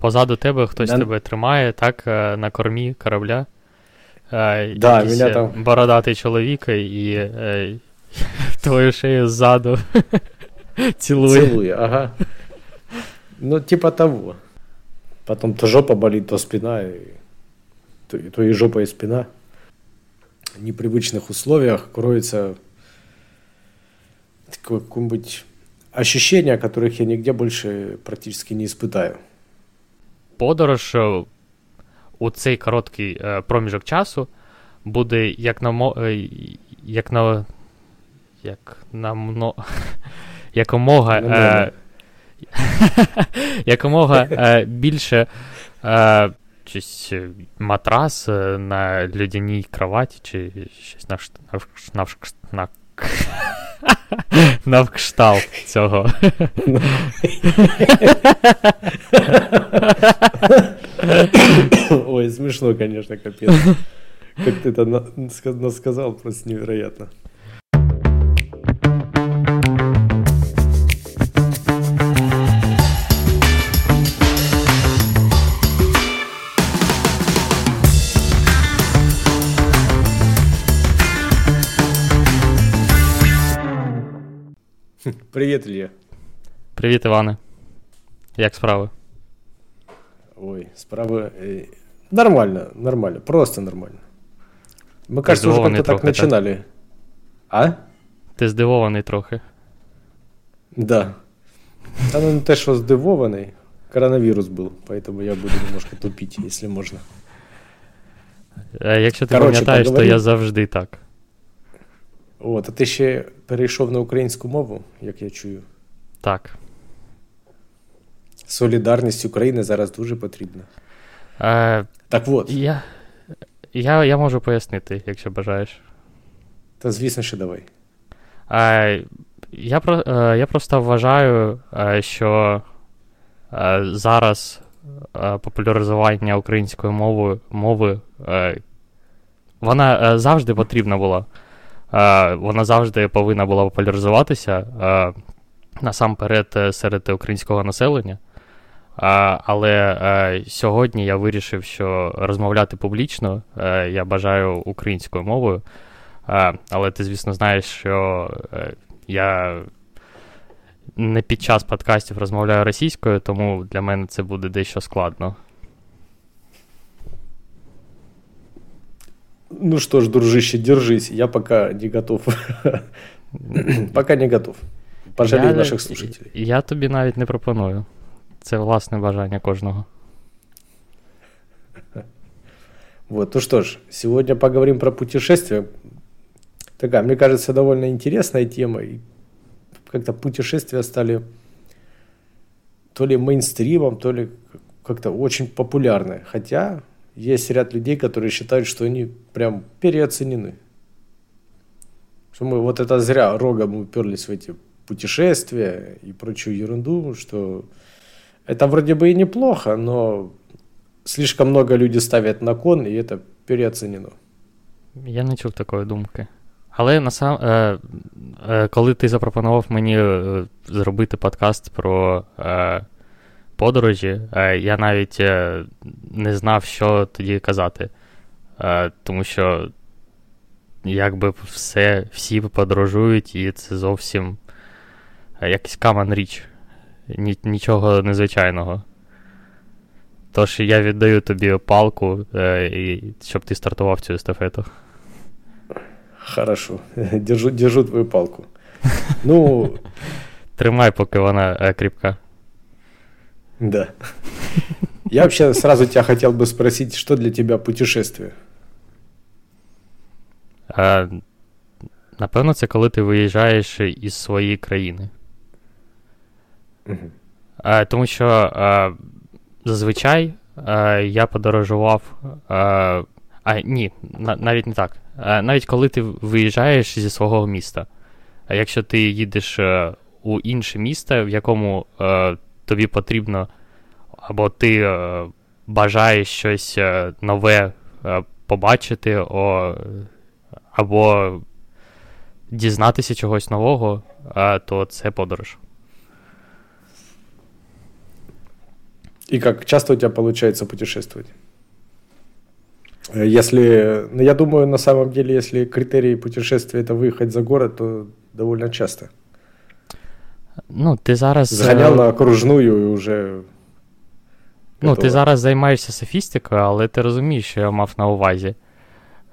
позаду тебе хтось да. тебе тримає, так, е, на кормі корабля. Да, мене там... Бородатий чоловік і е, твою шею ззаду цілує. Цілує, ага. Ну, типа того. Потом то жопа болит, то спина, и, то, то и жопа, и спина. В непривычных условиях кроется какое-нибудь ощущение, которых я нигде больше практически не испытаю. Подорож е, у цей короткий е, проміжок часу буде як на е, як на як на мно, якомога е, якомога е, більше е, щось матрас на людяній кроваті, чи щось на, на, на, на кшталт цього. Ой, смешно, конечно, капец. Как ты это сказал, просто невероятно. Привіт, Ілля. Привіт, Іване. Як справи? Ой, справи. Э, нормально, нормально, просто нормально. Мы, кажется, уже как-то так начинали. Так? А? Ти здивований трохи. Да. Та ну не те, що здивований. Коронавірус був, поэтому я буду немножко тупить, якщо можна. А якщо ти Короче, пам'ятаєш, поговорим. то я завжди так. От, а ти ще перейшов на українську мову, як я чую. Так. Солідарність України зараз дуже потрібна. Е, Так от. Я я, я можу пояснити, якщо бажаєш. Та звісно, що давай. Е, я про, е, я просто вважаю, е, що е, зараз е, популяризування української мови мови вона завжди потрібна була. Вона завжди повинна була популяризуватися насамперед е, серед українського населення. Але сьогодні я вирішив, що розмовляти публічно е, я бажаю українською мовою. Але ти, звісно, знаєш, що е, я не під час подкастів розмовляю російською, тому для мене це буде дещо складно. Ну что ж, дружище, держись. Я пока не готов. Пока не готов. Пожалей наших слушателей. Я тобі навіть не пропоную. Це власне бажання кожного. Вот, ну что ж, сегодня поговорим про путешествия. Такая, мне кажется, довольно интересная тема. И как-то путешествия стали то ли мейнстримом, то ли как-то очень популярны. Хотя есть ряд людей, которые считают, что они прям переоценены. Что мы вот это зря рогом уперлись в эти путешествия и прочую ерунду, что это вроде бы и неплохо, но слишком много людей ставят на кон, и это переоценено. Я не чув такої думки. Але насам, е, е, коли ти запропонував мені зробити подкаст про подорожі, е, я навіть е, не знав, що тоді казати. Е, тому що якби все, всі подорожують, і це зовсім якийсь каман річ. Нічого незвичайного. Тож я віддаю тобі палку, щоб ти стартував цю естафету. Хорошо. Держу, держу твою палку. Ну. Тримай, поки вона кріпка. Да. Я вообще сразу тебя хотел бы спросить, что для тебя путешествие? А, Напевно, це коли ти виїжджаєш із своєї країни. Угу. А, Тому що а, зазвичай а, я подорожував. А, а ні, на, навіть не так. А, Навіть коли ти виїжджаєш зі свого міста. А якщо ти їдеш у інше місто, в якому тобі потрібно, або ти е, бажаєш щось е, нове е, побачити, о, або дізнатися чогось нового, то це подорож. И как часто у тебя получается путешествовать? Если, ну, я думаю, на самом деле, если критерий путешествия это выехать за город, то довольно часто. Ну, ти зараз. Зганяв на окружную і вже. Ну, ти зараз займаєшся софістикою, але ти розумієш, що я мав на увазі.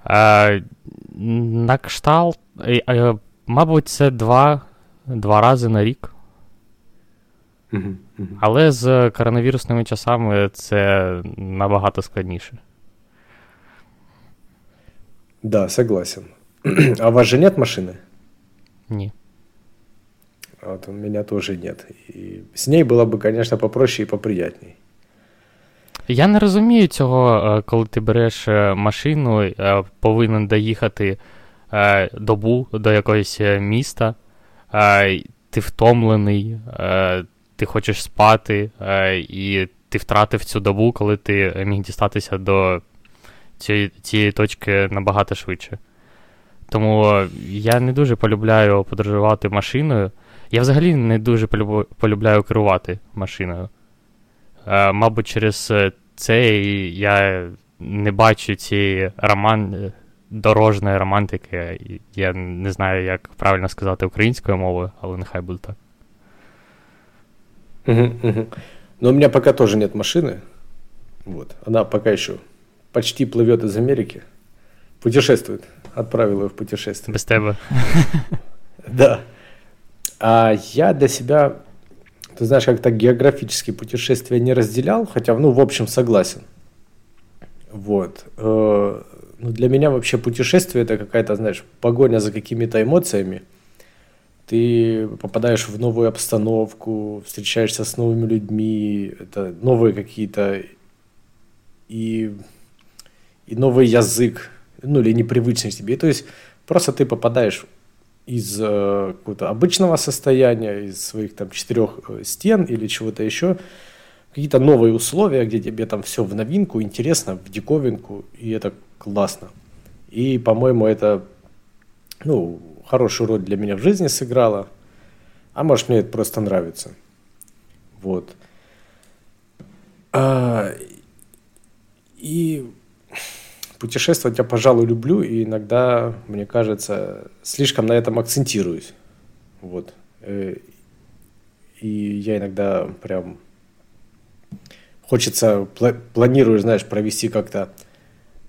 Е, На кшталт, е, мабуть, це два два рази на рік. Але з коронавірусними часами це набагато складніше. Да, согласен. А у вас же нет машины? Ні. Вот у меня тоже нет. И с ней было бы, конечно, попроще и поприятней. Я не розумію цього, коли ти береш машину, повинен доїхати добу до якогось міста, ти втомлений, ти хочеш спати, і ти втратив цю добу, коли ти міг дістатися до цієї точки набагато швидше. Тому я не дуже полюбляю подорожувати машиною. Я взагалі не дуже полюбляю керувати машиною. Мабуть, через це я не бачу цієї роман... дорожньої романтики. Я не знаю, як правильно сказати українською мовою, але нехай буде так. Угу, угу. Но у меня пока тоже нет машины. Вот. Она пока еще почти плывет из Америки. Путешествует. Отправил ее в путешествие. Без тебя. Да. А я для себя, ты знаешь, как-то географические путешествия не разделял, хотя, ну, в общем, согласен. Вот. Э, ну, для меня вообще путешествие это какая-то, знаешь, погоня за какими-то эмоциями. Ты попадаешь в новую обстановку, встречаешься с новыми людьми, это новые какие-то и, и новый язык, ну или непривычный тебе. То есть просто ты попадаешь из э, какого-то обычного состояния, из своих там четырех э, стен или чего-то еще, какие-то новые условия, где тебе там все в новинку, интересно, в диковинку, и это классно. И, по-моему, это, ну, хорошую роль для меня в жизни сыграло. А может, мне это просто нравится. Вот. А, и путешествовать я, пожалуй, люблю, и иногда, мне кажется, слишком на этом акцентируюсь. Вот. Э, и я иногда прям хочется, планируешь, знаешь, провести как-то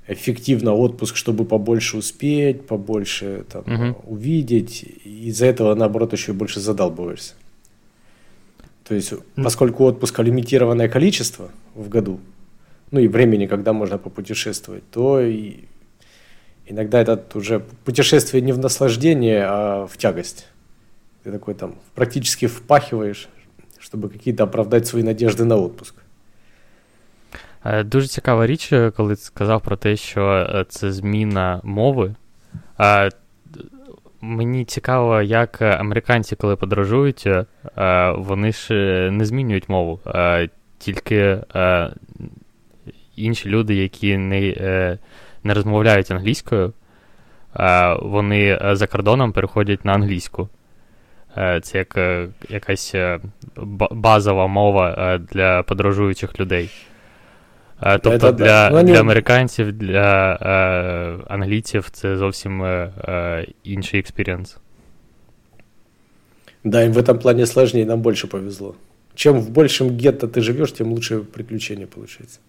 эффективно отпуск, чтобы побольше успеть, побольше там, угу. увидеть. Из-за этого, наоборот, еще и больше задалбываешься. То есть, поскольку отпуска лимитированное количество в году, ну и времени, когда можно попутешествовать, то и иногда это уже путешествие не в наслаждение, а в тягость. Ты такой там практически впахиваешь, чтобы какие-то оправдать свои надежды на отпуск. Дуже цікава річ, коли ти сказав про те, що це зміна мови. Мені цікаво, як американці, коли подорожують, вони ж не змінюють мову, тільки інші люди, які не не розмовляють англійською, вони за кордоном переходять на англійську. Це як якась базова мова для подорожуючих людей. Тобто це, для да. для американців, для е, англійців це зовсім е, інший experience. Да, им в этом плане сложнее, нам больше повезло. Чем в большем гетто ты живешь, тем лучше приключения получается.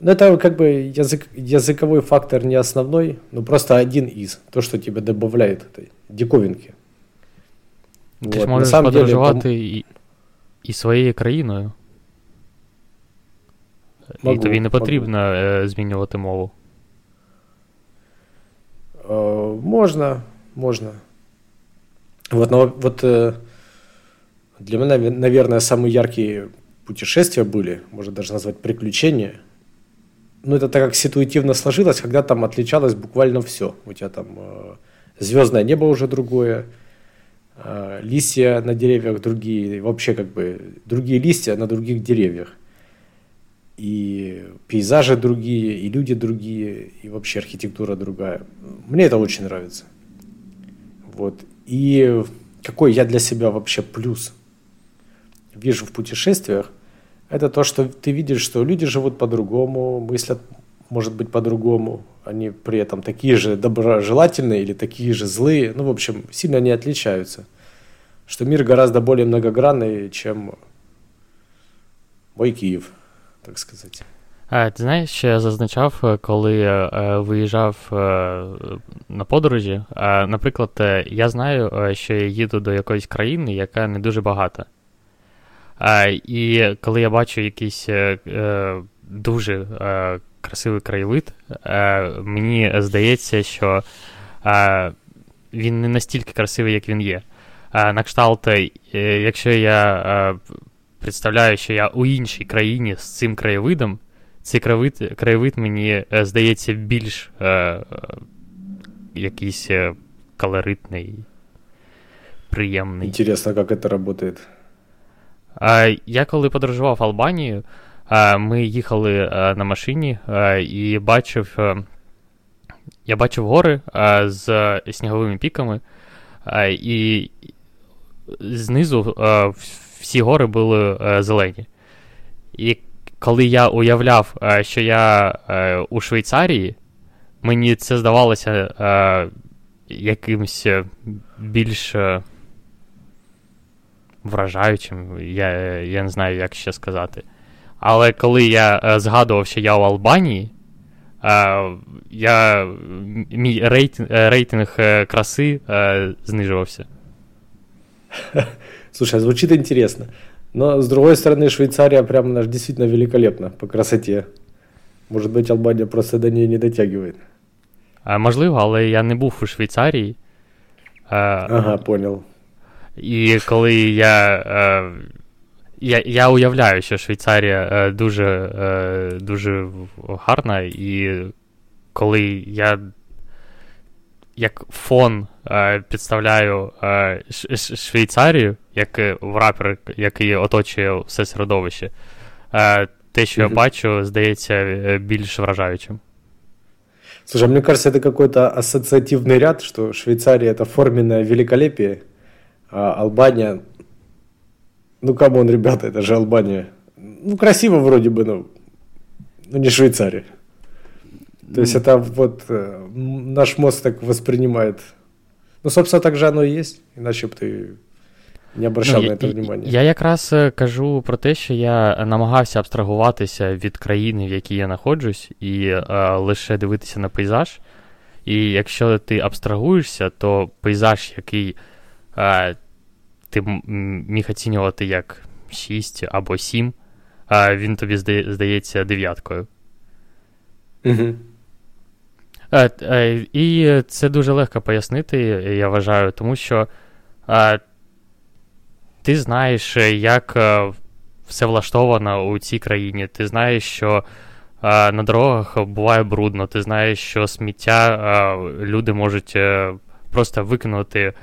Но это как бы язык, языковой фактор не основной, но просто один из. То, что тебе добавляет этой диковинки. Ти вот. ж можеш подорожувати деле, і, і своєю країною. Могу, І тобі не потрібно могу. змінювати мову. Можно, можно. Вот, но, вот для меня, наверное, самые яркие путешествия были, можно даже назвать приключения. ну, это так как ситуативно сложилось, когда там отличалось буквально все. У тебя там звездное небо уже другое, листья на деревьях другие, вообще как бы другие листья на других деревьях и пейзажи другие, и люди другие, и вообще архитектура другая. Мне это очень нравится. Вот. И какой я для себя вообще плюс вижу в путешествиях, Это то, что ты видишь, что люди живут по-другому, мыслят, может быть, по-другому. Они при этом такие же доброжелательные или такие же злые. Ну, в общем, сильно не отличаются. Что мир гораздо более многогранный, чем мой Київ, так сказати. А, Ти знаєш, що я зазначав, е, коли я е, виїжджав е, на подорожі. Наприклад, я знаю, що я їду до якоїсь країни, яка не дуже багата. І коли я бачу якийсь дуже красивий краєвид, мені здається, що він не настільки красивий, як він є. На кшталт, якщо я представляю, що я у іншій країні з цим краєвидом, цей краєвид, краєвид мені е, здається більш е, е, якийсь е, колоритний, приємний. Інтересно, як це працює. А, Я коли подорожував в Албанію, ми їхали на машині і бачив. Я бачив гори з сніговими піками, і знизу всі гори були е, зелені. І коли я уявляв, е, що я е, у Швейцарії, мені це здавалося е, якимось більш е, вражаючим, я я не знаю, як ще сказати. Але коли я е, згадував, що я у Албанії, е, я, мій рейтинг, рейтинг краси знижувався. Слушай, звучит интересно. Но, с другой стороны, Швейцария прям наш действительно великолепна по красоте. Может быть, Албания просто до нее не дотягивает. А, Можливо, але я не був у Швейцарії. А, ага, понял. І коли я. А, я я уявляю, що Швейцарія а, дуже дуже гарна, і коли я як фон е, підставляю е, Швейцарію, як в рапер, який оточує все середовище, е, те, що mm-hmm. я бачу, здається е, більш вражаючим. Слушай, мне кажется, это какой-то ассоциативный ряд, что Швейцария это форменное великолепие, а Албания, ну камон, ребята, это же Албания. Ну, красиво вроде бы, но, но не Швейцария. То есть это вот э, наш мозг так воспринимает. Ну, собственно, так же оно и есть, иначе б ти не обращав ну, на це внимання. Я якраз е, кажу про те, що я намагався абстрагуватися від країни, в якій я знаходжусь, і а, е, лише дивитися на пейзаж. І якщо ти абстрагуєшся, то пейзаж, який а, е, ти міг оцінювати як 6 або 7, а, він тобі здається дев'яткою. Е, е, і це дуже легко пояснити, я вважаю, тому що е, ти знаєш, як все влаштовано у цій країні. Ти знаєш, що на дорогах буває брудно, ти знаєш, що сміття люди можуть просто викинути,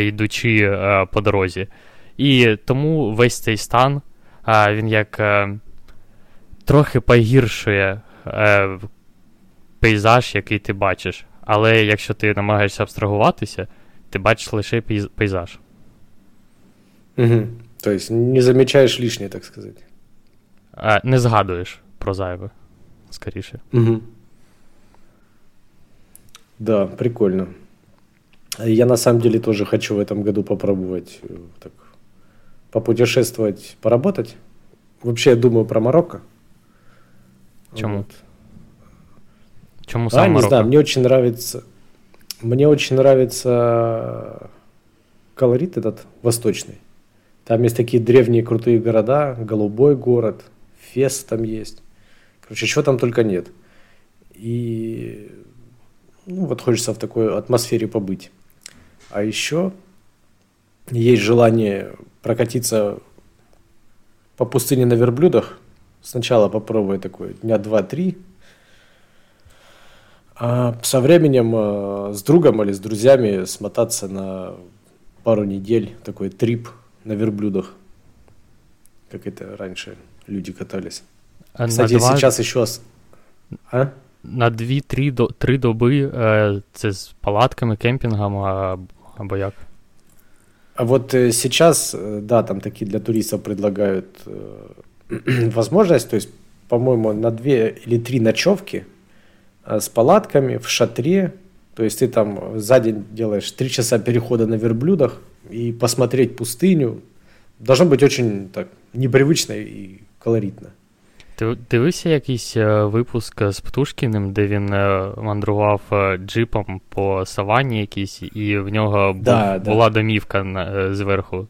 йдучи по дорозі. І тому весь цей стан він як трохи погіршує пейзаж, який ти бачиш. Але якщо ти намагаєшся абстрагуватися, ти бачиш лише пейзаж. Угу. Тобто не замічаєш лишнє, так сказати. А, Не згадуєш про зайве, скоріше. Угу. Да, прикольно. Я на самом деле тоже хочу в этом году попробовать э, так, попутешествовать, поработать. Вообще я думаю про Марокко. Чему? Вот. Чему сам а, не знаю, мне очень нравится. Мне очень нравится колорит этот восточный. Там есть такие древние крутые города, голубой город, Фес там есть. Короче, чего там только нет. И ну, вот хочется в такой атмосфере побыть. А еще есть желание прокатиться по пустыне на верблюдах. Сначала попробовать такое дня два-три, а со временем э, с другом или с друзьями смотаться на пару недель, такой трип на верблюдах, как это раньше люди катались. А Кстати, два... сейчас еще... А? На 2-3 до... 3 доби е, це з палатками, кемпінгом а, або як? А вот э, сейчас, э, да, там такие для туристов предлагают возможность, то есть, по-моему, на две или три ночевки с палатками в шатре. То есть ты там за день делаешь три часа перехода на верблюдах и посмотреть пустыню. Должно быть очень так непривычно і колоритно. Ти дивився якийсь випуск з Птушкіним, де він мандрував джипом по савані якійсь, і в нього да, був, була домівка на, зверху.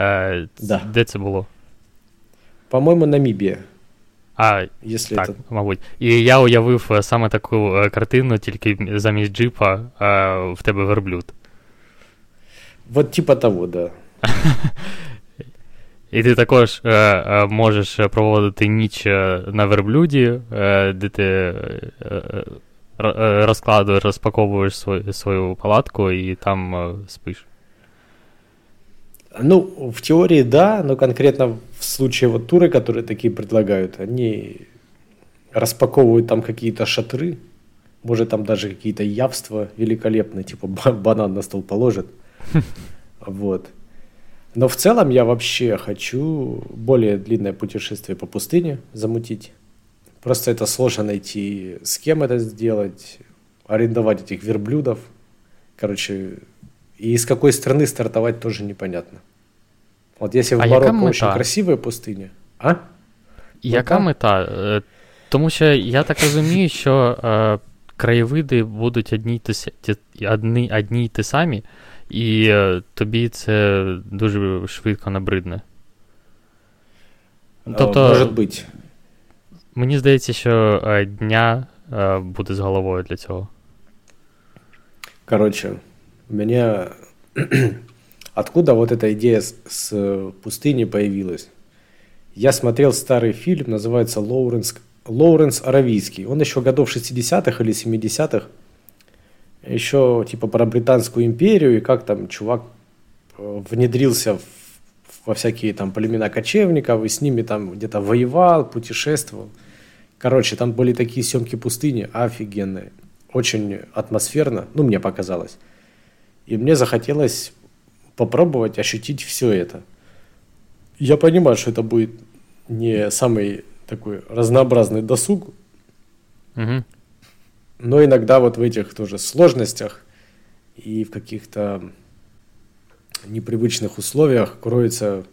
Е, да. Де це було? По-моєму, Намібія. А, Если так, это... мабуть. І я уявив саме таку картину, тільки замість джипа в тебе верблюд. Вот типа того, да. І ти також е, е, можеш проводити ніч на верблюді, е, де ти е, розкладуєш, розпаковуєш свою, свою палатку і там спиш. Ну, в теории да, но конкретно в случае вот туры, которые такие предлагают, они распаковывают там какие-то шатры, может там даже какие-то явства великолепные, типа банан на стол положит. Вот. Но в целом я вообще хочу более длинное путешествие по пустыне замутить. Просто это сложно найти, с кем это сделать, арендовать этих верблюдов. Короче, и из какой страны стартовать тоже непонятно. От якщо в а Марокко дуже красива пустиня. А? Яка мета? Е, тому що я так розумію, що е, краєвиди будуть одні ті, одні, одні й ті самі, і е, тобі це дуже швидко набридне. Тобто, Може бути. Мені здається, що е, дня е, буде з головою для цього. Коротше, у мене Откуда вот эта идея с, с пустыней появилась? Я смотрел старый фильм, называется «Лоуренс, Лоуренс Аравийский». Он еще годов 60-х или 70-х. еще типа про Британскую империю и как там чувак э, внедрился в, во всякие там племена кочевников и с ними там где-то воевал, путешествовал. Короче, там были такие съемки пустыни офигенные. Очень атмосферно, ну, мне показалось. И мне захотелось попробовать ощутить все это. Я понимаю, что это будет не самый такой разнообразный досуг, угу. Но иногда вот в этих тоже сложностях и в каких-то непривычных условиях кроется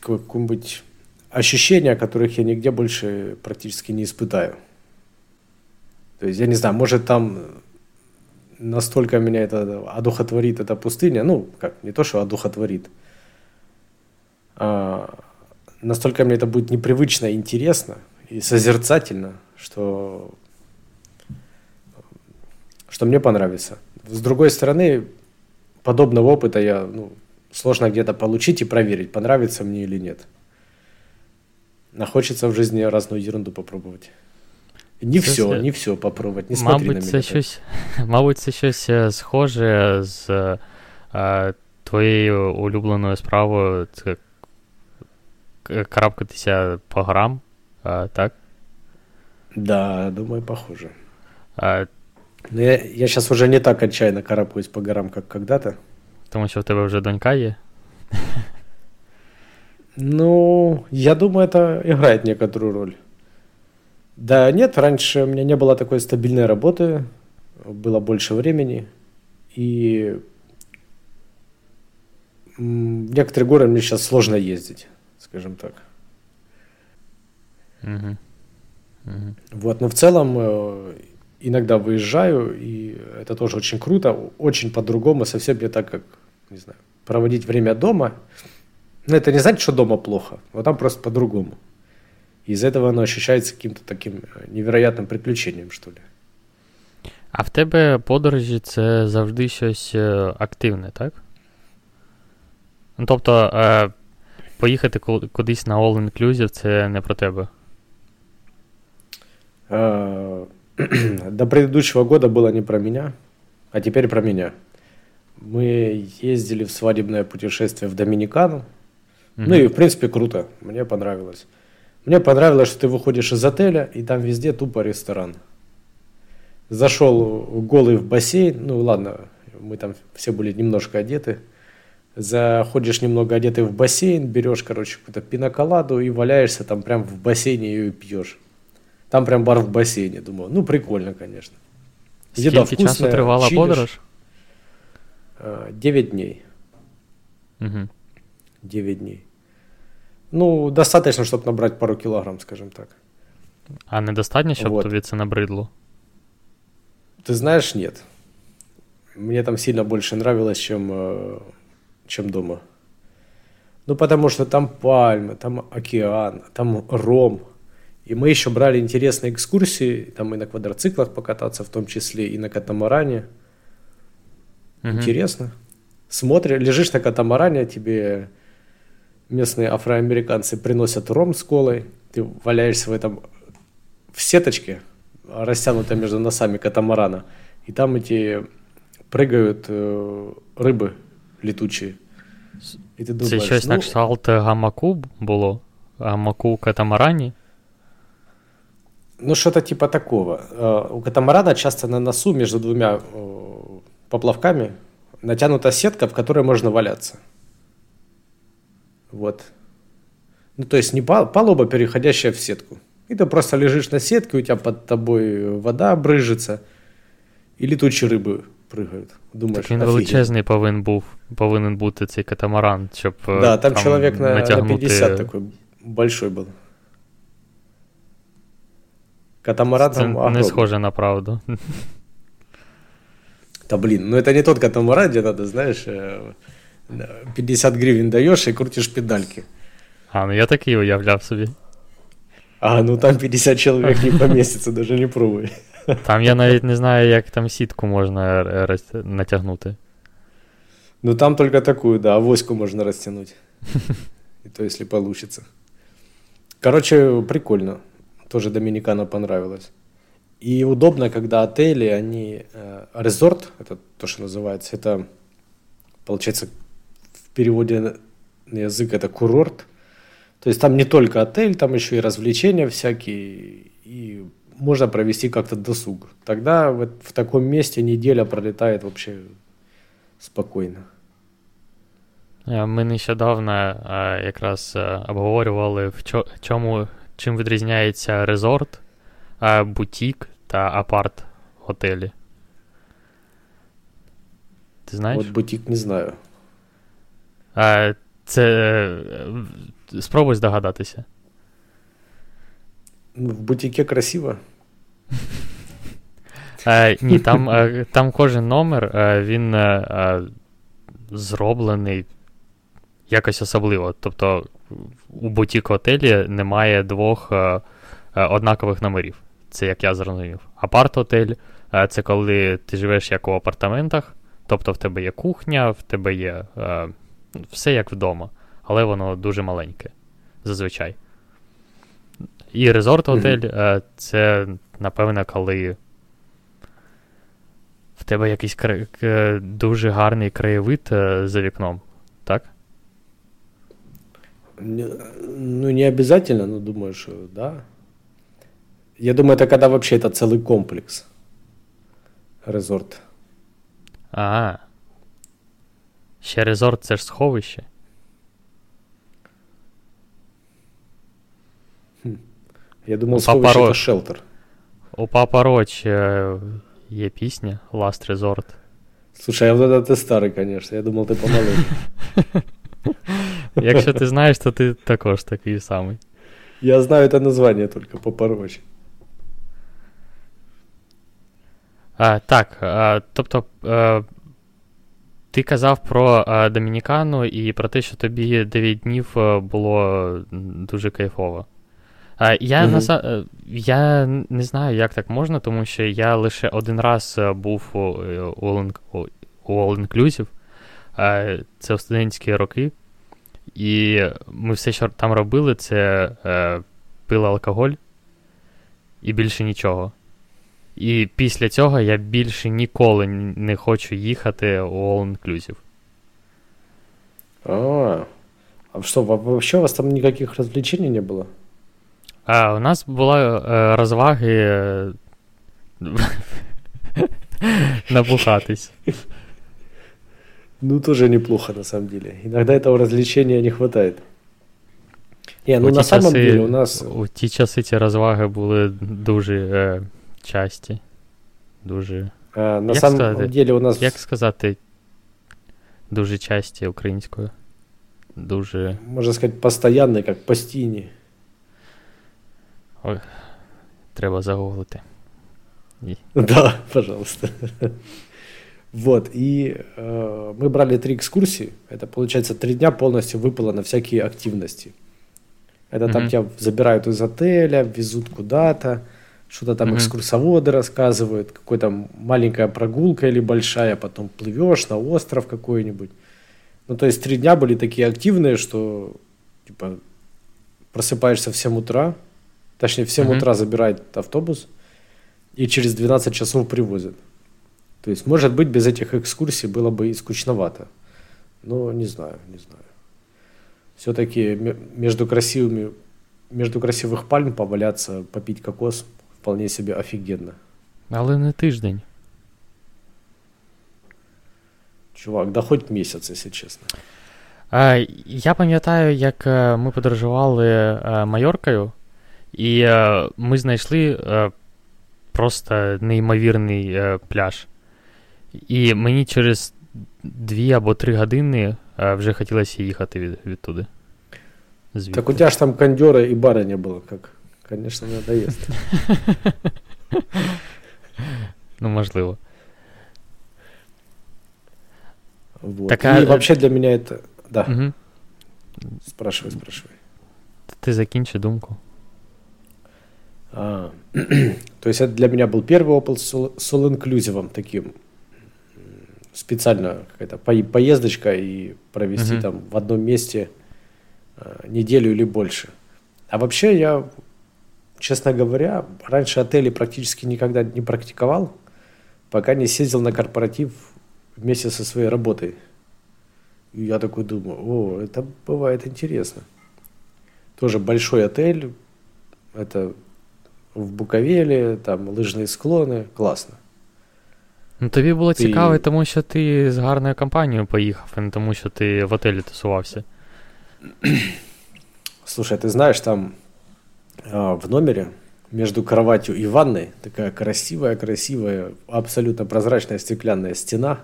какое-нибудь ощущение, которых я нигде больше практически не испытаю. То есть, я не знаю, может там настолько меня это одухотворит, эта пустыня, ну, как, не то, что одухотворит, а настолько мне это будет непривычно, интересно и созерцательно, что, что мне понравится. С другой стороны, подобного опыта я, ну, сложно где-то получить и проверить, понравится мне или нет. А хочется в жизни разную ерунду попробовать. Не все, не все попробувати, не смотри мабуть, на це щось, Мабуть, це щось схоже з а, твоєю улюбленою справою це карабкатися по горам, а, так? Да, думаю, похоже. А, Но я, я сейчас уже не так отчаянно карабкаюсь по горам, как когда-то. Тому що в тебе вже донька є? Ну, я думаю, это играет некоторую роль. Да нет, раньше у меня не было такой стабильной работы, было больше времени, и в некоторые горы мне сейчас сложно ездить, скажем так. Угу. Угу. Вот, но в целом э, иногда выезжаю, и это тоже очень круто, очень по-другому, совсем не так, как, не знаю, проводить время дома. Но это не значит, что дома плохо, вот там просто по-другому. И из этого оно ощущается каким-то таким э, невероятным приключением, что ли. А в тебе подорожі це завжди щось активне, так? Ну, Тобто, е, поїхати кудись на All Inclusive це не про тебе. До предыдущего года было не про меня, а теперь про меня. Мы ездили в свадебное путешествие в Доминикану. Mm-hmm. Ну и, в принципе, круто. Мне понравилось. Мне понравилось, что ты выходишь из отеля, и там везде тупо ресторан. Зашел голый в бассейн, ну ладно, мы там все были немножко одеты, заходишь немного одетый в бассейн, берешь, короче, какую-то пиноколаду и валяешься там прям в бассейне ее и пьешь. Там прям бар в бассейне. Думаю, ну прикольно, конечно. Еда Скільки вкусная, часу тривала чилиш. подорож? 9 дней. Угу. 9 дней. Ну, достаточно, чтобы набрать пару килограмм, скажем так. А недостатньо, щоб вот. тобі це набридло? Ты знаешь, нет. Мне там сильно больше нравилось, чем, э, чем дома. Ну, потому что там пальмы, там океан, там ром. И мы еще брали интересные экскурсии, там и на квадроциклах покататься в том числе, и на катамаране. Угу. Интересно. Смотришь, лежишь на катамаране, тебе местные афроамериканцы приносят ром с колой, ты валяешься в этом в сеточке, растянутой между носами катамарана, и там эти прыгают э, рыбы летучие. І ти думаєш, Це щось ну, на кшталт гамаку було? Гамаку в катамарані? Ну, что-то типа такого. Э, у катамарана часто на носу между двумя э, поплавками натянута сетка, в которой можно валяться. Вот. Ну, то есть не палуба, переходящая в сетку. И ты просто лежишь на сетке, у тебя под тобой вода брыжется, и летучие рыбы прыгають. Думаєш, так він величезний повинен був, повинен бути цей катамаран, щоб. Да, там, там чоловік на, натягнути... на 50 такой большой был. Катамаран Це там не схоже на правду. Да блин, ну это не тот катамаран, где надо, знаешь, 50 гривен даешь и крутишь педальки. А, ну я такий уявляв собі. А, ну там 50 человек не поместится, даже не пробуй. Там я навіть не знаю, як там сітку можна натягнути. Ну там только такую, да, авоську можно растянуть. И то, если получится. Короче, прикольно. Тоже Доминикана понравилось. И удобно, когда отели, они... Э, резорт, это то, что называется, это, получается, в переводе на язык это курорт. То есть там не только отель, там еще и развлечения всякие, и можно провести как-то досуг. Тогда в, в таком месте неделя пролетает вообще спокойно. Ми нещодавно якраз обговорювали, в чому чим відрізняється резорт, бутік та апарт готелі. Ти знаєш? От бутік не знаю. Це. Спробуй здогадатися. В бутіке красиво. Е, Ні, там е, там кожен номер е, він е, зроблений якось особливо. Тобто у бутік готелі немає двох е, е, однакових номерів. Це як я зрозумів. Апарт-отель е, це коли ти живеш як у апартаментах, тобто в тебе є кухня, в тебе є все як вдома, але воно дуже маленьке зазвичай. І resort-готель мгм. це, напевно, коли в тебе якийсь кра... дуже гарний краєвид за вікном, так? Ну, не обязательно, но думаю, что да. Я думаю, это когда вообще это целый комплекс. Resort. А. Ще резорт це ж сховище. Я думал, сховище это шелтер. У Папа Роч є пісня Last Resort. Слушай, а вот это ты старый, конечно. Я думал, ты помоложе. Якщо ти знаєш, то ти також такий самий. Я знаю це названня тільки попороче. А, Так. А, тобто. А, ти казав про а, Домінікану і про те, що тобі 9 днів було дуже кайфово. А, Я угу. на, я не знаю, як так можна, тому що я лише один раз був у All Inclusive. Це в студентські роки. І ми все, що там робили, це е, пили алкоголь і більше нічого. І після цього я більше ніколи не хочу їхати у All Inclusive. А, а что, вообще у вас там никаких развлечений не было? А, У нас були е, розваги е, набухатись. Ну, тоже неплохо, на самом деле. Иногда этого развлечения не хватает. Не, ну у на самом часи, деле у нас... У ті часи ці розваги були дуже е, часті. Дуже. а, на Як самом сказати? деле у нас... Як сказати? Дуже часті українською. Дуже. Можно сказать, постоянный, как постійні. Треба загуглити. Да, пожалуйста. Вот, и э, мы брали три экскурсии. Это, получается, три дня полностью выпало на всякие активности. Это там Мгм. тебя забирают из отеля, везут куда-то, что-то там Мгм. экскурсоводы рассказывают, какая-то маленькая прогулка или большая, потом плывешь на остров какой-нибудь. Ну, то есть три дня были такие активные, что типа просыпаешься в 7 утра, точнее в 7 Мгм. утра забирает автобус, и через 12 часов привозят. То есть, может быть, без этих экскурсий было бы и скучновато. Но не знаю, не знаю. Все-таки между красивыми, между красивых пальм поваляться, попить кокос вполне себе офигенно. Але не тиждень. Чувак, да хоть месяц, если честно. Е, я пам'ятаю, як е, ми подорожували е, Майоркою, і е, ми знайшли е, просто неймовірний е, пляж. І мені через дві або три години е, вже хотілося їхати від, відтуди. Звідти. Так у тебя ж там кондера и бара не было, как, конечно, надоест. Ну, можливо. Вот. Так, и а- вообще для меня это... Да, Угу. спрашивай, спрашивай. Ти закінчи думку. А, то есть это для меня был первый опыт с all- с all-inclusive таким. Специально какая-то пое- поездочка и провести Мгм. там в одном месте а, неделю или больше. А вообще я, честно говоря, раньше отели практически никогда не практиковал, пока не съездил на корпоратив вместе со своей работой. И я такой думаю, о, это бывает интересно. Тоже большой отель, это в Буковеле, там лыжные склоны, классно. Ну, тобі було Ти- цікаво, тому що ти з гарною компанією поїхав, а не тому, що ти в отелі тусувався. Слушай, ты знаешь, там а, в номере между кроватью и ванной такая красивая-красивая, абсолютно прозрачная стеклянная стена.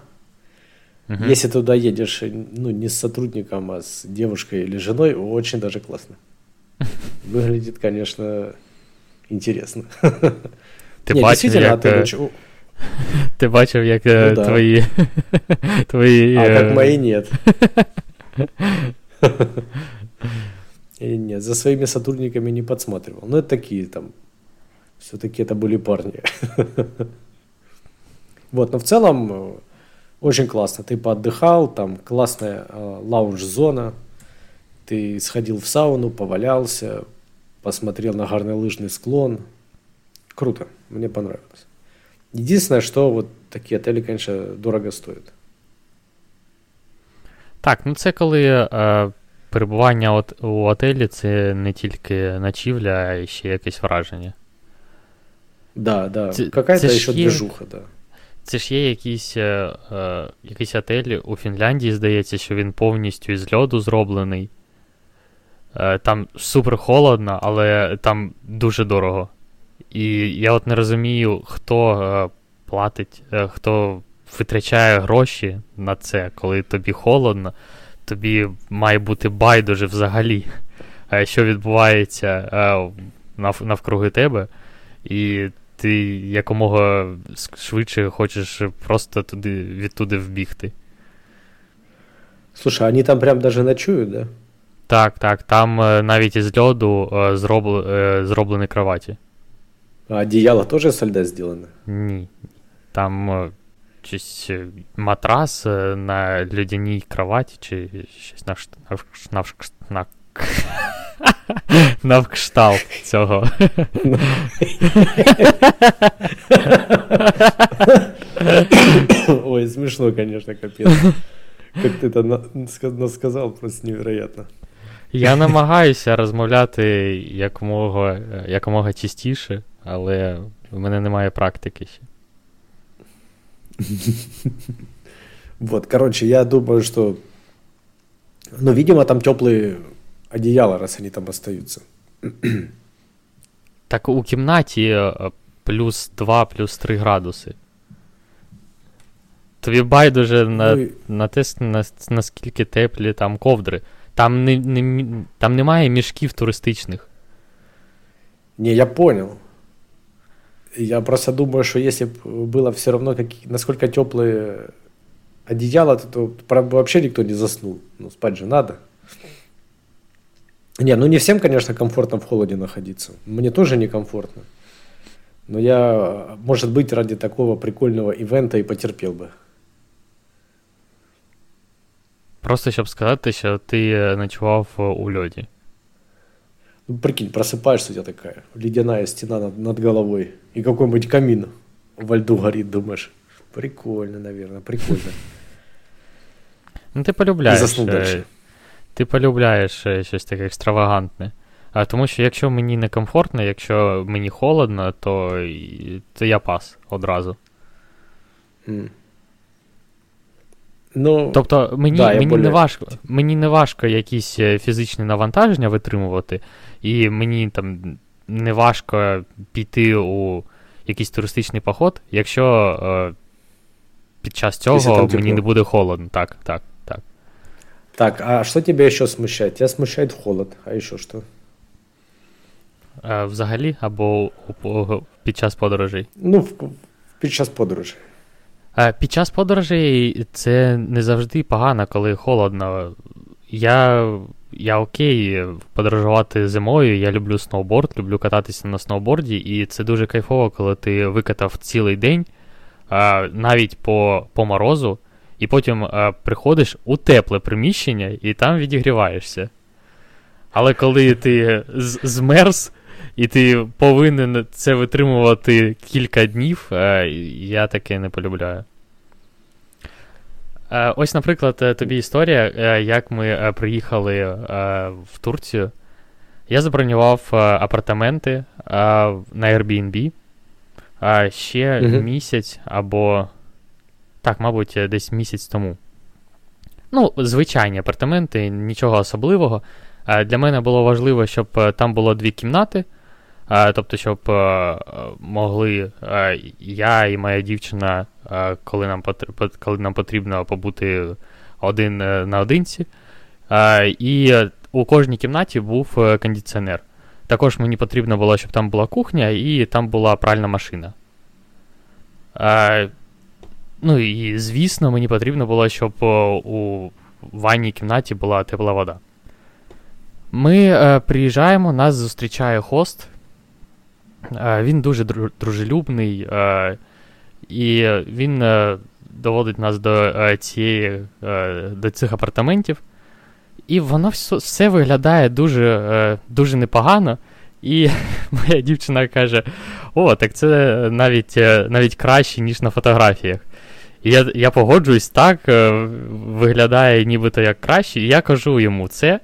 Угу. Если туда едешь, ну, не с сотрудником, а с девушкой или женой, очень даже классно. Выглядит, конечно, интересно. Ти Не, бачив, действительно, як, отель е, очень- ти бачив, як Ну да. твої. твої А е, как мои нет. И Нет, за своими сотрудниками не подсматривал. Но это такие там, все-таки это были парни. Вот, но в целом э, очень классно. Ты поотдыхал, там классная э, лаунж-зона. Ты сходил в сауну, повалялся, посмотрел на горнолыжный склон. Круто, мне понравилось. Единственное, что вот такие отели, конечно, дорого стоят. Так, ну це коли е, перебування от, у отелі це не тільки ночівля, а ще якесь враження. Да, да. Ц- Какая-то це є- движуха, да. Це ж є якісь, е, е, якийсь отель у Фінляндії, здається, що він повністю із льоду зроблений. Е, там супер холодно, але там дуже дорого. І я от не розумію, хто е, платить, е, хто витрачає гроші на це, коли тобі холодно, тобі має бути байдуже взагалі, е, що відбувається е, нав- навкруги тебе, і ти якомога швидше хочеш просто туди, відтуди вбігти. Слушай, они там прям даже ночуют, да? Так, так, там навіть із льоду е, зробл, е, зроблені кроваті. А одеяло тоже со льда сделано? Ні. Там щось е, матрас е, на льодяній кроваті, чи щось на, на, на, вш- на, на кшталт цього. Ой, смешно, конечно, капец. Как ты это на- ска- насказал, просто невероятно. Я намагаюся розмовляти якомога, якомога частіше, але в мене немає практики ще. Вот, короче, я думаю, что... Ну, видимо, там теплые одеяла, раз они там остаются. Так у кімнаті е, плюс 2, плюс 3 градуси. Тобі байдуже на, Ну, і- на те, с- на, наскільки теплі там ковдри. Там, не, не, там немає мішків туристичних. Не, я понял. Я просто думаю, что если бы было все равно, какие, насколько теплые одеяла, то, то вообще никто не заснул. Ну, спать же надо. Не, ну не всем, конечно, комфортно в холоде находиться. Мне тоже некомфортно. Но я, может быть, ради такого прикольного ивента и потерпел бы. Просто щоб сказати, що ти е, ночував е, у льоді. Ну, прикинь, просыпаешься, у тебя такая ледяная стена над, над головой, и какой-нибудь камин во льду горит, думаешь, прикольно, наверное, прикольно. Ну, ти полюбляєш. е. Ти полюбляєш е, щось таке екстравагантне. А тому що якщо мені некомфортно, якщо мені холодно, то, то я пас одразу. М. Ну, Тобто мені, Да, мені, не важко, мені не важко якісь е, фізичні навантаження витримувати, і мені там не важко піти у якийсь туристичний поход, якщо е, під час цього там мені тепло. не буде холодно. Так, так, так. так, а что тебя еще смущает? Тебя смущает холод, а еще что? Е, взагалі, або під час подорожей. Ну, під час подорожі. Е, Під час подорожей це не завжди погано, коли холодно. Я, я окей подорожувати зимою, я люблю сноуборд, люблю кататися на сноуборді, і це дуже кайфово, коли ти викатав цілий день, е, навіть по, по морозу, і потім е, приходиш у тепле приміщення і там відігріваєшся. Але коли ти змерз, і ти повинен це витримувати кілька днів, е, я таке не полюбляю. Е, Ось, наприклад, е, тобі історія, е, як ми е, приїхали е, в Турцію. Я забронював е, апартаменти е, на Airbnb е, ще Мгм. місяць або. Так, мабуть, десь місяць тому. Ну, звичайні апартаменти, нічого особливого. Для мене було важливо, щоб там було дві кімнати. Тобто, щоб е, могли е, я і моя дівчина, е, коли нам, коли нам потрібно побути один наодинці. І у кожній кімнаті був кондиціонер. Також мені потрібно було, щоб там була кухня і там була пральна машина. Ну і звісно, мені потрібно було, щоб у ванній кімнаті була тепла вода. Ми приїжджаємо, нас зустрічає хост. Е, він дуже дружелюбний, е, і він е, доводить нас до, цієї, до цих апартаментів. І воно все, виглядає дуже, дуже непогано. І моя дівчина каже: О, так це навіть, навіть краще, ніж на фотографіях. І я, я погоджуюсь, так, виглядає нібито як краще, і я кажу йому це.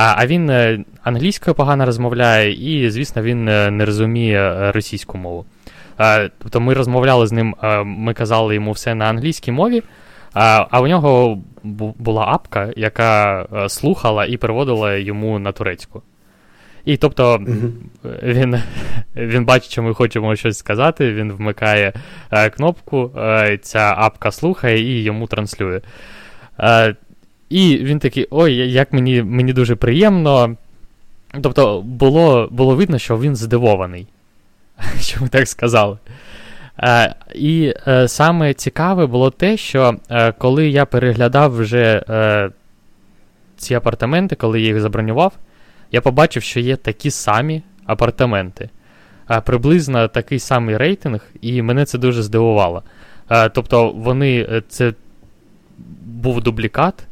А, а він е, англійською погано розмовляє, і, звісно, він е, не розуміє е, російську мову. Тобто ми розмовляли з ним, ми казали йому все на англійській мові, а, а у нього була апка, яка слухала і переводила йому на турецьку. І тобто він, він бачить, що ми хочемо щось сказати, він вмикає е, кнопку, е, ця апка слухає і йому транслює. Е, і він такий: ой, як мені, мені дуже приємно. Тобто було, було видно, що він здивований, що ми так сказали. Е, і е, саме цікаве було те, що е, коли я переглядав вже е, ці апартаменти, коли я їх забронював, я побачив, що є такі самі апартаменти. Е, приблизно такий самий рейтинг, і мене це дуже здивувало. Е, тобто, вони е, це був дублікат,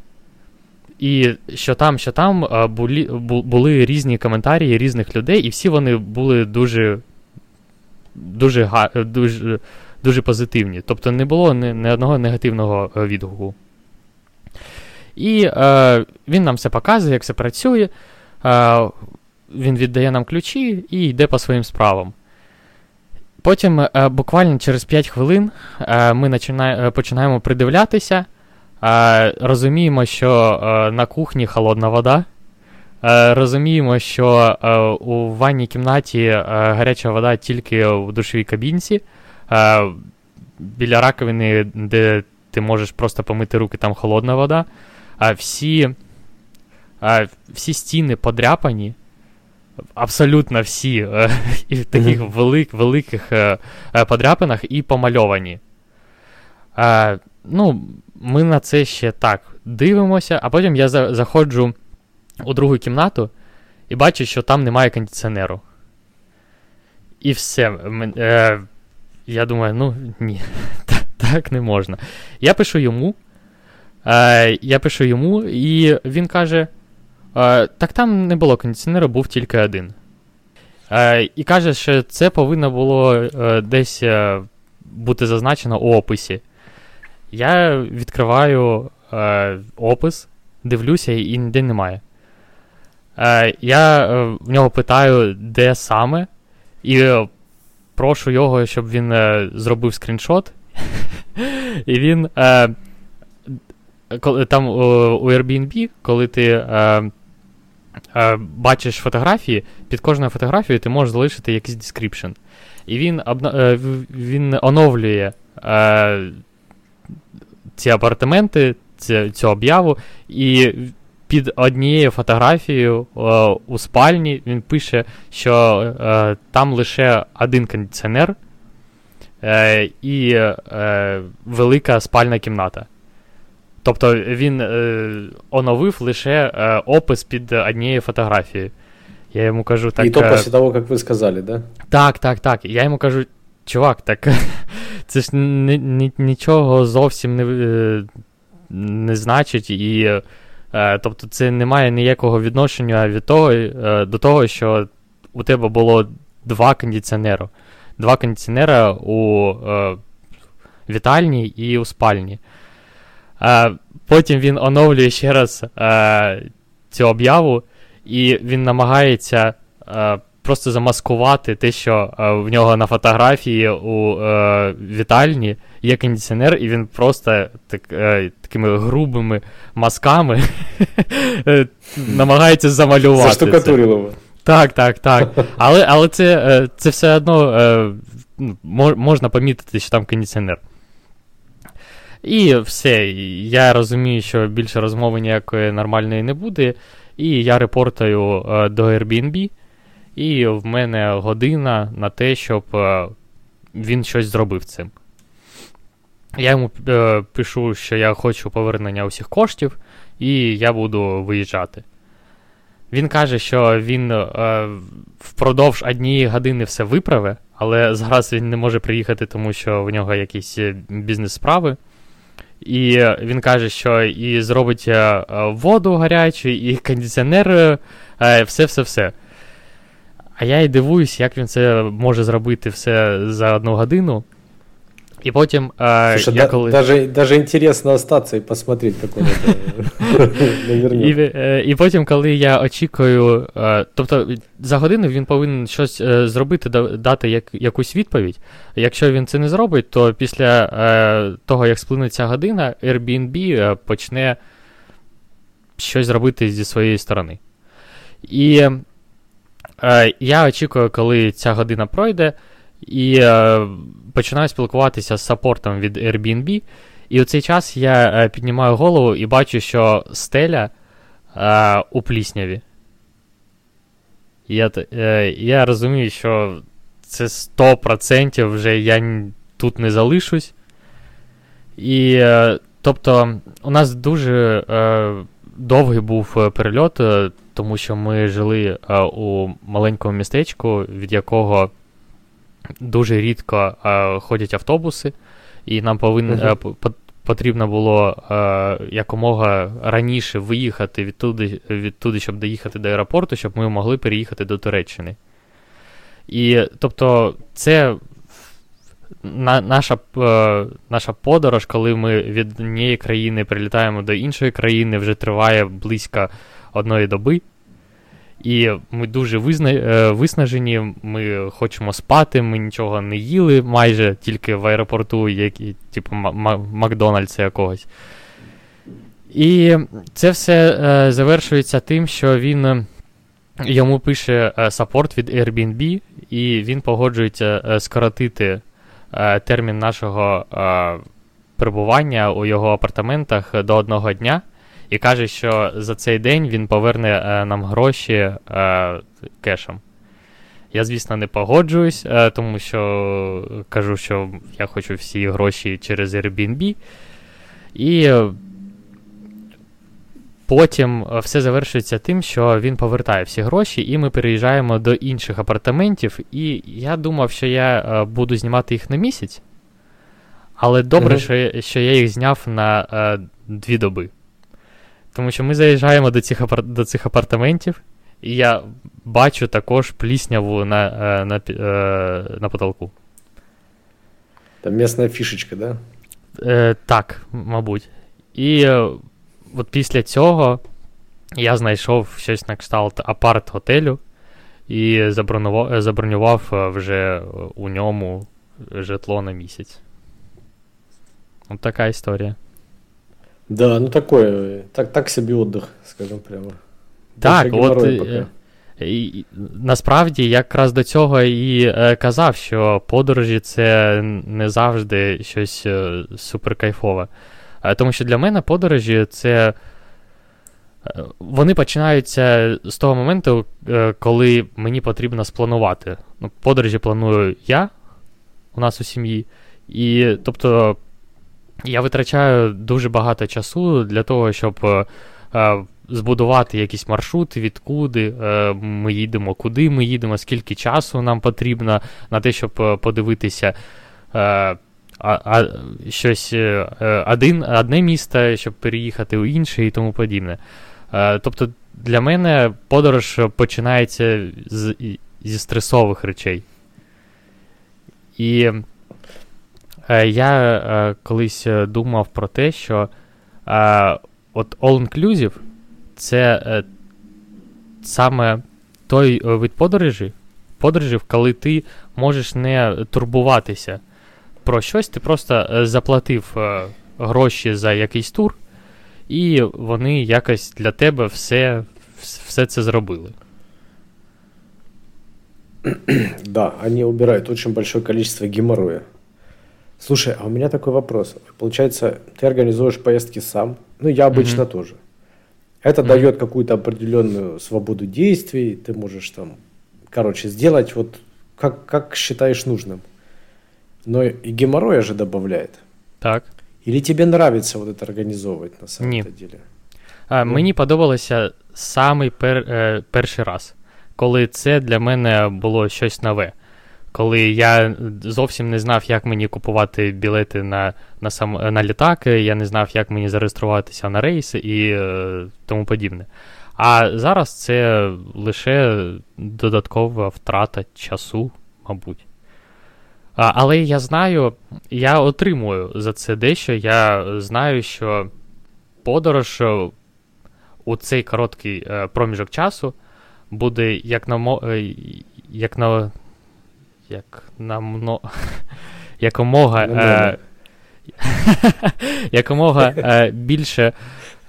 і що там, що там були, були різні коментарі різних людей, і всі вони були дуже, дуже, дуже, дуже позитивні. Тобто не було ні, ні одного негативного е, відгуку. І е, він нам все показує, як все працює. Е, він віддає нам ключі і йде по своїм справам. Потім, е, буквально через 5 хвилин, е, ми е, починаємо придивлятися. Е, розуміємо, що е, на кухні холодна вода. Е, розуміємо, що е, у ванній кімнаті е, гаряча вода тільки в душовій кабінці. Е, біля раковини, де ти можеш просто помити руки, там холодна вода. А всі, всі стіни подряпані. Абсолютно всі е, і в таких велик, великих е, е, подряпинах і помальовані. Е, ну, ми на це ще так дивимося, а потім я за- заходжу у другу кімнату і бачу, що там немає кондиціонеру. І все. Е, я думаю, ну ні, так не можна. Я пишу йому. Е, я пишу йому, і він каже: е, так там не було кондиціонеру, був тільки один. Е, і каже, що це повинно було е, десь е, бути зазначено у описі. Я відкриваю е, опис, дивлюся, і ніде немає. Е, я е, в нього питаю, де саме, і е, прошу його, щоб він е, зробив скріншот. і він. Там у Airbnb, коли ти бачиш фотографії, під кожною фотографією ти можеш залишити якийсь description. І він, оновлює ці апартаменти, цю, цю об'яву, і під однією фотографією е, у спальні він пише, що е, там лише один кондиціонер е, і е, велика спальна кімната. Тобто він е, оновив лише е, опис під однією фотографією. Я йому кажу, так. И то после того, как вы сказали, да? так, так, так. Я йому кажу, чувак, так це ж ні, ні, нічого зовсім не, е, не значить, і е, тобто це не має ніякого відношення від того, е, до того, що у тебе було два кондиціонери. Два кондиціонера у вітальні і у спальні. Потім він оновлює ще раз цю об'яву, і він намагається просто замаскувати те, що е, в нього на фотографії у е, вітальні є кондиціонер, і він просто так, е, такими грубими мазками е, намагається замалювати. це. Заштукатурил. Так, так, так. Але, але це, е, це все одно е, ну, можна помітити, що там кондиціонер. І все. Я розумію, що більше розмови ніякої нормальної не буде. І я репортаю до Airbnb, і в мене година на те, щоб е, він щось зробив цим. Я йому е, пишу, що я хочу повернення усіх коштів, і я буду виїжджати. Він каже, що він е, впродовж однієї години все виправе, але зараз він не може приїхати, тому що в нього якісь бізнес-справи. І він каже, що і зробить воду гарячу, і кондиціонер, все-все-все. А я і дивуюсь, як він це може зробити все за одну годину. І потім е, Слушай, я да- коли. даже, даже интересно остаться и посмотреть, І, навернет. е, і потім, коли я очікую, е, тобто за годину він повинен щось е, зробити, дати як, якусь відповідь. Якщо він це не зробить, то після е, того, як сплине ця година, Airbnb е, почне щось зробити зі своєї сторони. І е, я очікую, коли ця година пройде, і е, починаю спілкуватися з саппортом від Airbnb. І у цей час я е, піднімаю голову і бачу, що стеля у плісняві. Я, я розумію, що це 100% вже я тут не залишусь. І тобто, у нас дуже довгий був е, перельот, е, тому що ми жили е, у маленькому містечку, від якого дуже рідко ходять автобуси, і нам повин, Мгм. е, по- по- потрібно було е, якомога раніше виїхати відтуди, відтуди, щоб доїхати до аеропорту, щоб ми могли переїхати до Туреччини. І тобто, це на, наша, е, наша подорож, коли ми від однієї країни прилітаємо до іншої країни, вже триває близько одної доби. І ми дуже визна... е, виснажені, ми хочемо спати, ми нічого не їли майже, тільки в аеропорту, як, типу Ма- Ма- Макдональдса якогось. І це все е, завершується тим, що він йому пише е, саппорт від Airbnb, і він погоджується е, скоротити е, термін нашого перебування у його апартаментах до одного дня. І каже, що за цей день він поверне нам гроші кешем. Я, звісно, не погоджуюсь, тому що кажу, що я хочу всі гроші через Airbnb. І Потім е, все завершується тим, що він повертає всі гроші, і ми переїжджаємо до інших апартаментів. І я думав, що я е, буду знімати їх на місяць. Але добре, mm-hmm. що, я, що я їх зняв на е, дві доби. Тому що ми заїжджаємо до цих апар... до цих апартаментів, і я бачу також плісняву на е, на, е, на потолку. Там місна фішечка, да? Е, Так, мабуть. І от після цього я знайшов щось на кшталт апарт-готелю і забронював, забронював е, вже у ньому житло на місяць. От така історія. Да, ну такое, так так собі отдых, скажімо прямо. Так, от е, і, насправді якраз до цього і е, казав, що подорожі це не завжди щось е, суперкайфове. Е, тому що для мене подорожі це. Е, вони починаються з того моменту, е, коли мені потрібно спланувати. Ну, Подорожі планую я у нас у сім'ї. І тобто я витрачаю дуже багато часу для того, щоб збудувати якийсь маршрут, відкуди ми їдемо, куди ми їдемо, скільки часу нам потрібно на те, щоб подивитися а, а, щось е, е, один, одне місто, щоб переїхати у інше і тому подібне. А, тобто для мене подорож починається з, зі стресових речей. І е, я колись думав про те, що от all-inclusive це саме той вид подорожі, подорожів, коли ти можеш не турбуватися про щось, ти просто заплатив гроші за якийсь тур, і вони якось для тебе все, все це зробили. Да, они убирают очень большое количество геморроя. Слушай, а у меня такой вопрос. Получается, ты организуешь поездки сам, ну я обычно mm-hmm. тоже. Это mm-hmm. дает какую-то определенную свободу действий, ты можешь там, короче, сделать вот как, как считаешь нужным. Но и геморроя же добавляет. Так. Или тебе нравится вот это организовывать на самом Ні. деле? А, ну. Мені подобалося самий пер, е, перший раз, коли це для мене було щось нове. Коли я зовсім не знав, як мені купувати білети на на, сам, на літаки, я не знав, як мені зареєструватися на рейси і е, тому подібне. А зараз це лише додаткова втрата часу, мабуть. А, Але я знаю, я отримую за це дещо. Я знаю, що подорож е, у цей короткий е, проміжок часу буде як на е, як на як на мно, якомога е, якомога е, більше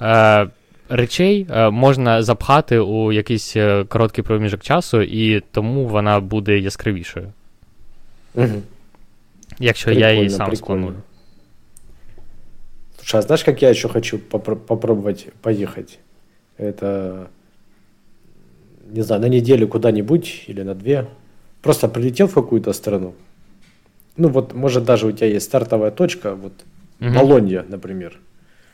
е, речей можна запхати у якийсь короткий проміжок часу, і тому вона буде яскравішою. Угу. Якщо прикольно, я її сам спланую. Слушай, а знаешь, как я еще хочу попро- попробовать поехать? Это, не знаю, на неделю куда-нибудь или на две. Просто прилетел в какую-то страну. Ну вот, может, даже у тебя есть стартовая точка, вот угу. Болонья, например.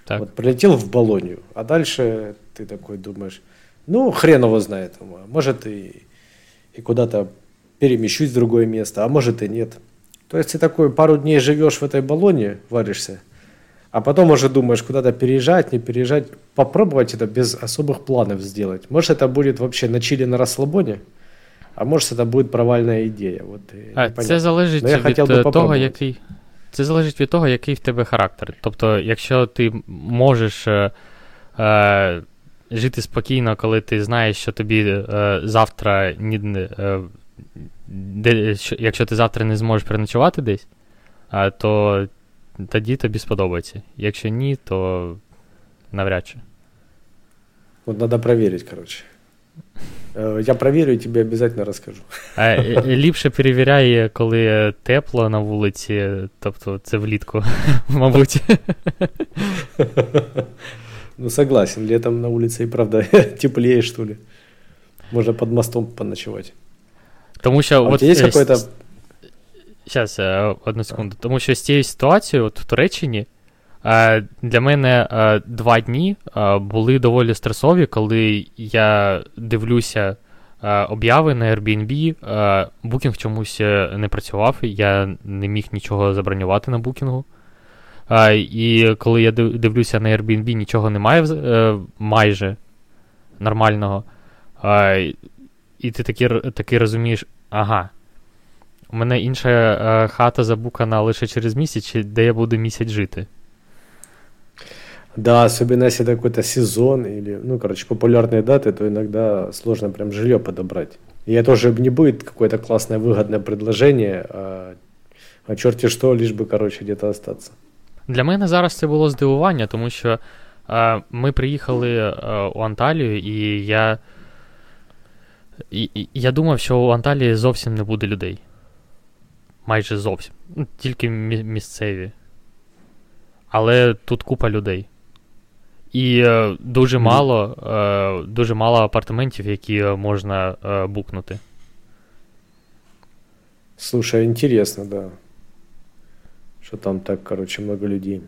Так. Вот прилетел в Болонью, а дальше ты такой думаешь, ну, хрен его знает. Может, и, и куда-то перемещусь в другое место, а может и нет. То есть ты такой пару дней живешь в этой баллоне, варишься, а потом уже думаешь, куда-то переезжать, не переезжать. Попробовать это без особых планов сделать. Может, это будет вообще на чили на расслабоне, а может, это будет провальная ідея. От, а, Це залежить від е, того, який. Це залежить від того, який в тебе характер. Тобто, якщо ти можеш е, е, жити спокійно, коли ти знаєш, що тобі е, завтра ні, е, де, якщо ти завтра не зможеш переночувати десь, а, то тоді тобі сподобається. Якщо ні, то навряд чи. Вот надо проверить, короче. Э, я проверю и тебе обязательно расскажу. А, Ліпше перевіряй, коли тепло на вулиці, тобто це влітку, мабуть. Ну, согласен, летом на улице и правда теплее, что ли. Можно под мостом поночевать. Тому що а от, е, какой-то... Зараз, одну секунду. Тому що з цією ситуацією от в Туреччині е, для мене е, два дні були доволі стресові, коли я дивлюся обяви на Airbnb, букінг чомусь не працював, я не міг нічого забронювати на букінгу. І коли я дивлюся на Airbnb, нічого немає майже нормального. І ти таки, таки розумієш, ага. У мене інша е, хата забукана лише через місяць, де я буду місяць жити. Да, особенно если это какой-то сезон или, ну, короче, популярные даты, то иногда сложно прям жилье подобрать. И это уже не будет какое-то классное выгодное предложение, а, а черти что, лишь бы, короче, где-то остаться. Для мене зараз це було здивування, тому що е, ми приїхали е, у Анталію, і я і, і, я думав, що у Анталії зовсім не буде людей. Майже зовсім. Ну, тільки місцеві. Але тут купа людей. І е, дуже мало е, дуже мало апартаментів, які можна е, букнути. Слушай, интересно, да. Что там так, короче, много людей.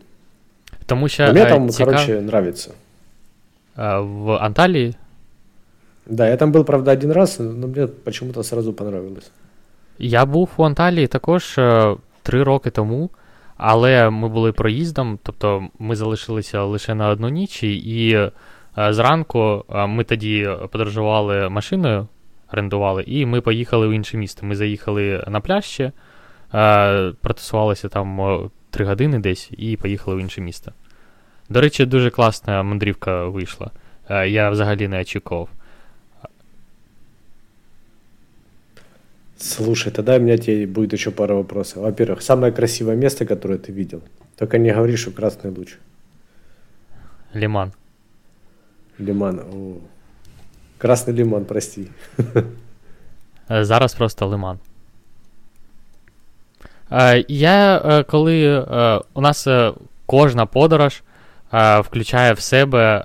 Тому що, а Мне там, цікав... короче, нравится. В Анталії Да, я там был, правда, один раз, но мне почему-то сразу понравилось. Я був у Анталії також е, три роки тому, але ми були проїздом, тобто ми залишилися лише на одну ніч, і е, зранку е, ми тоді подорожували машиною, орендували, і ми поїхали в інше місто. Ми заїхали на пляж ще, протусувалися там три години десь і поїхали в інше місто. До речі, дуже класна мандрівка вийшла. Я взагалі не очікував. Слушай, тогда у меня тебе будет еще пара вопросов. Во-первых, самое красивое место, которое ты видел. Только не говори, что красный луч. Лиман. Лиман. О. Красный лиман, прости. Э, зараз просто лиман. Э, я э, коли у нас кожна подорож включає в себе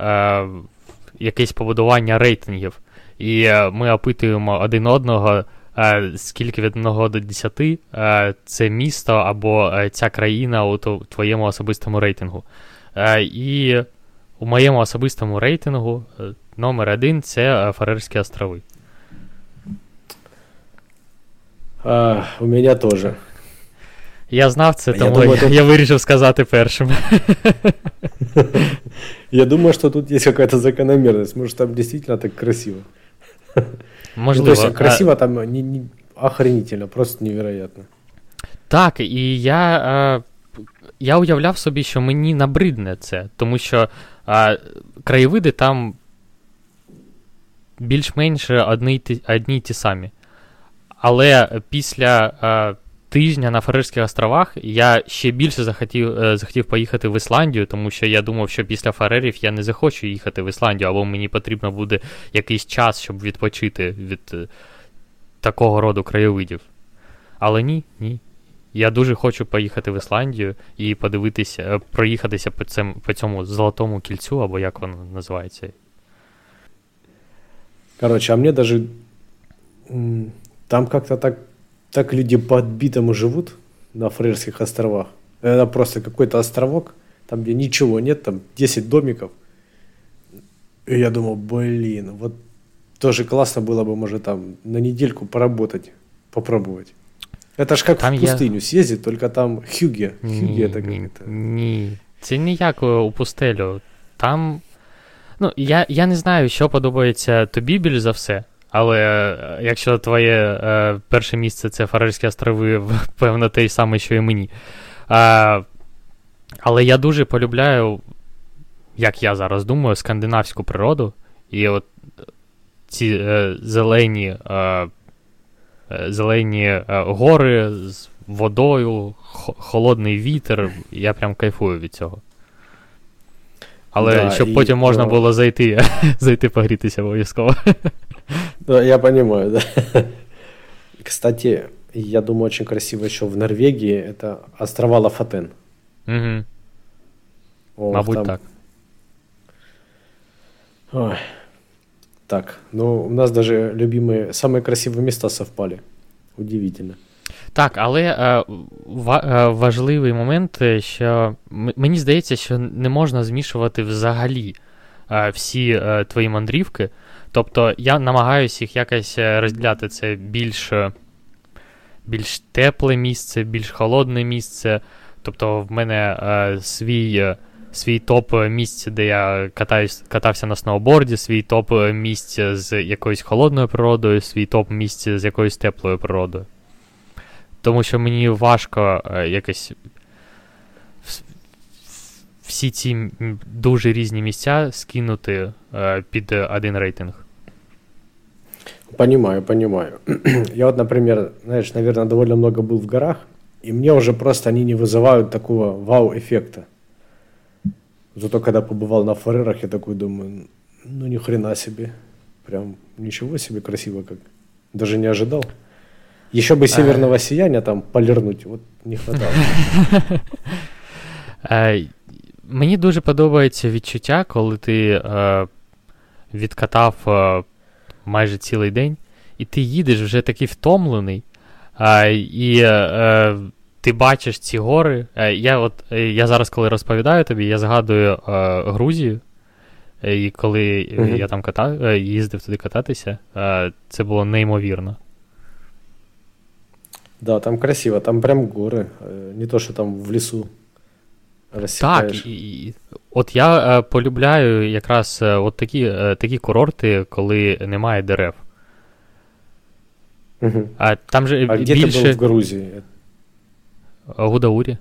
якесь побудування рейтингів, і ми опитуємо один одного скільки від 1 до 10 це місто або ця країна у твоєму особистому рейтингу. І у моєму особистому рейтингу номер один це Фарерські острови. А, У мене теж. Я знав це, тому я, думаю, я, тут... я вирішив сказати першим. Я думаю, що тут є якась закономірність. Може, там дійсно так красиво. Можливо. Ну, то есть красиво а... там не, не, охренительно, просто невероятно. Так, і я я уявляв собі, що мені набридне це, тому що е, краєвиди там більш-менш одні одні й ті самі. Але після е, тижня на Фарерських островах я ще більше захотів е, захотів поїхати в Ісландію, тому що я думав, що після Фарерів я не захочу їхати в Ісландію, або мені потрібно буде якийсь час, щоб відпочити від е, такого роду краєвидів. Але ні, ні. Я дуже хочу поїхати в Ісландію і подивитися, е, проїхатися по цьому, по цьому золотому кільцю, або як воно називається. Короче, а мне даже там как-то так так люди по-отбитому живут на Фрерских островах. Это просто какой-то островок, там где ничего нет, там 10 домиков. И я думал, блин, вот тоже классно было бы, может, там на недельку поработать, попробовать. Это ж как там в пустыню я... съездить, только там хюге. Хюге это как-то. Ні. Це ніяк у пустелю. Там. Ну, я я не знаю, що подобається тобі більш за все. Але е, якщо твоє е, перше місце це Фарерські острови, певно, те саме, що і мені. Е, але я дуже полюбляю, як я зараз думаю, скандинавську природу. І от ці е, зелені е, е зелені гори з водою, холодний вітер. Я прям кайфую від цього. Але да, щоб і, потім можна було зайти зайти погрітися обов'язково. Да, я понимаю, да. Кстати, я думаю, очень красиво еще в Норвегии это острова Лафатен. Угу. О, Мабуть, там... так. Ой. Так, ну у нас даже любимые, самые красивые места совпали. Удивительно. Так, але е, ва, е, важливий момент, е, що мені здається, що не можна змішувати взагалі е, всі е, твої мандрівки. Тобто я намагаюся їх якось е, розділяти це більш більш тепле місце, більш холодне місце. Тобто в мене свій свій топ місць, де я катаюсь, катався на сноуборді, свій топ місць з якоюсь холодною природою, свій топ місць з якоюсь теплою природою. Тому що мені важко е, якось всі ці дуже різні місця скинути е, під один рейтинг. Понимаю, понимаю. Я вот, например, знаешь, наверное, довольно много был в горах, и мне уже просто они не вызывают такого вау-эффекта. Зато когда побывал на фарерах, я такой думаю, ну ни хрена себе. Прям ничего себе красиво как. Даже не ожидал. Еще бы северного сияния там полірнуть, от не хватало. Мені дуже подобається відчуття, коли ти е, відкатав е, майже цілий день, і ти їдеш вже такий втомлений, е, і е, ти бачиш ці гори. Е, я от, я зараз, коли розповідаю тобі, я згадую е, Грузію. І коли mm-hmm. я там катав, їздив туди кататися, це було неймовірно. Да, там красиво, там прям горы, э, не то, що там в лісу розсікаєш. Так, і, от я е, полюбляю якраз е, от такі е, такі курорти, коли немає дерев. Угу. А там же а більше... где ты был в Грузии? Гудаури.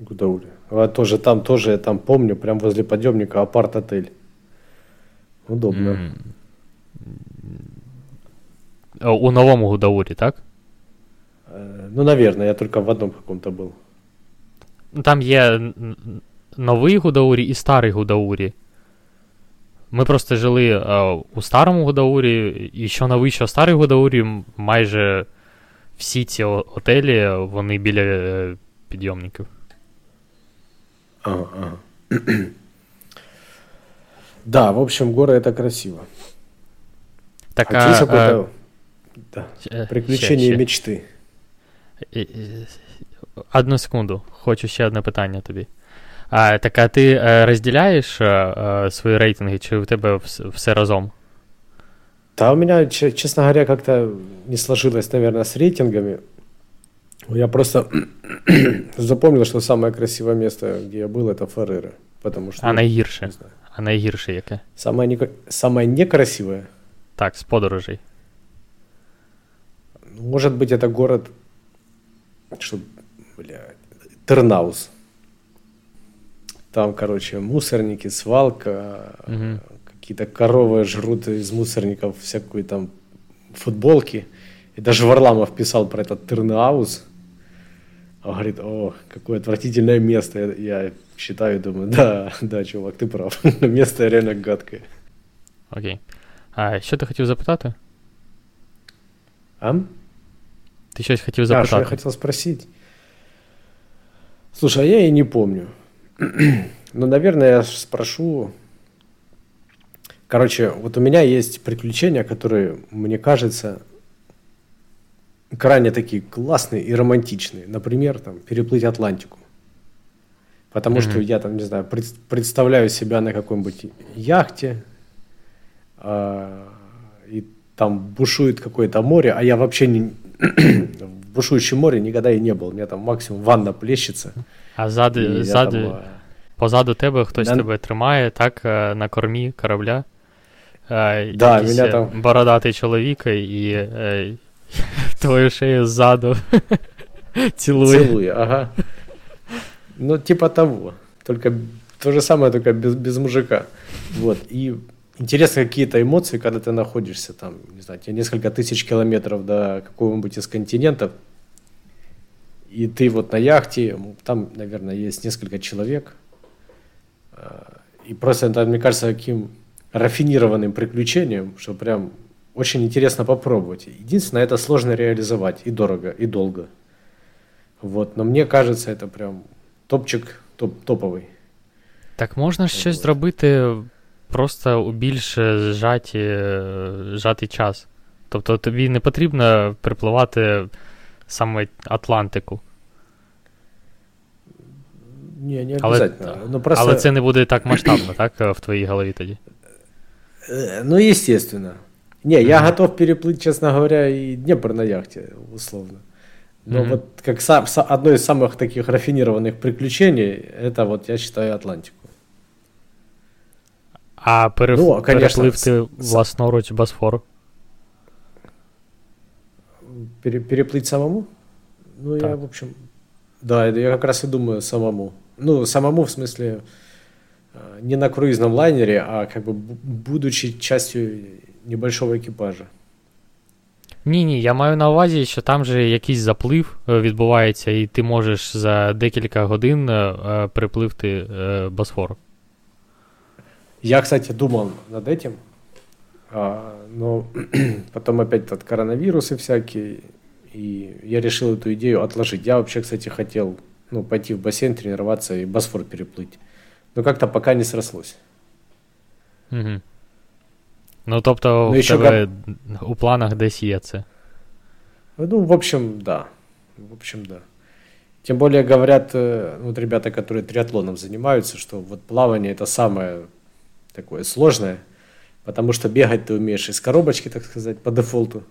Гудаури. А тоже там, тоже я там помню, прям возле подъемника апарт-отель. Удобно. Mm. У новому Гудаурі, так? Э, ну, наверное, я только в одном каком-то был. Ну, там є новий Гудаурі і старий Гудаурі. Ми просто жили а, у старому Гудаурі, і що новий, що старий Гудаурі, майже всі ці отелі, вони біля е, підйомників. Ага, ага. да, в общем, горы это красиво. Так, а, а, а... Да. Приключения мечты. Одну секунду, хочу ще одне питання тобі. А, Так а ти е, розділяєш а, е, е, свої рейтинги, чи у тебе все разом? Да, у меня, честно говоря, как-то не сложилось, наверное, с рейтингами. Я просто запомнил, что самое красивое место, где я был, это Фареры. Потому что, а найгірше? Не а найгірше яке? Самое, не... самое некрасивое? Так, з подорожей. Может быть, это город что, блядь, Тернаус. Там, короче, мусорники, свалка, угу. какие-то коровы жрут из мусорников всякую там футболки. И даже Варламов писал про этот Тернаус. Он говорит, о, какое отвратительное место. Я, я считаю, думаю, да, да, чувак, ты прав. место реально гадкое. Окей. А що ти хотів запитати? А? Ты щось хотів запитати. А, что я хотел спросить? Слушай, а я и не помню. ну, наверное, я спрошу... Короче, вот у меня есть приключения, которые, мне кажется, крайне такие классные и романтичные. Например, там, переплыть Атлантику. Потому mm-hmm. что я там, не знаю, пред, представляю себя на какой-нибудь яхте, э, и там бушует какое-то море, а я вообще не, в бушующем море никогда и не был. У меня там максимум ванна плещется. А ззаду, ззаду там, позаду тебе хтось на... тебе тримає, так, на кормі корабля. Да, мене там... Бородатий чоловік і е, твою шею ззаду целует. Целує, ага. Ну, типа того. Только то же самое, только без, без мужика. Вот. И интересно какие-то эмоции, когда ты находишься там, не знаю, тебе несколько тысяч километров до какого-нибудь из континентов, и ты вот на яхте, там, наверное, есть несколько человек, а, И просто это, мне кажется, таким рафинированным приключением, что прям очень интересно попробовать. Единственное, это сложно реализовать и дорого, и долго. Вот, но мне кажется, это прям топчик топ, топовий. Так можна щось зробити просто у більш зжаті, зжатий час. Тобто тобі не потрібно припливати саме Атлантику. Ні, не обов'язково. Але, ну, просто... але це не буде так масштабно, так, в твоїй голові тоді? Ну, естественно. Не, я готов переплыть, честно говоря, и Днепр на яхте, условно. Но mm-hmm. вот как сам, одно из самых таких рафинированных приключений, это вот я считаю Атлантику. А перев... ну, конечно, перепливти с... власноруч Босфор? Пере, переплыть самому? Ну, так. я, в общем, да, я как раз и думаю самому. Ну, самому в смысле э, не на круизном лайнере, а как бы будучи частью небольшого екіпажа. Ні, ні, я маю на увазі, що там же якийсь заплив е, відбувається, і ти можеш за декілька годин е, е, припливти Босфор. Я, кстати, думал над этим, а, но потом опять этот коронавирус и всякие, и я решил эту идею отложить. Я вообще, кстати, хотел ну, пойти в бассейн тренироваться и Босфор переплыть. Но как-то пока не срослось. Угу. Ну, тобто, ну, в тебе как... у планах десь є це. Ну, в общем, да. В общем, да. Тем более говорят, э, вот ребята, которые триатлоном занимаются, что вот плавание это самое такое сложное, потому что бегать ты умеешь из коробочки, так сказать, по дефолту.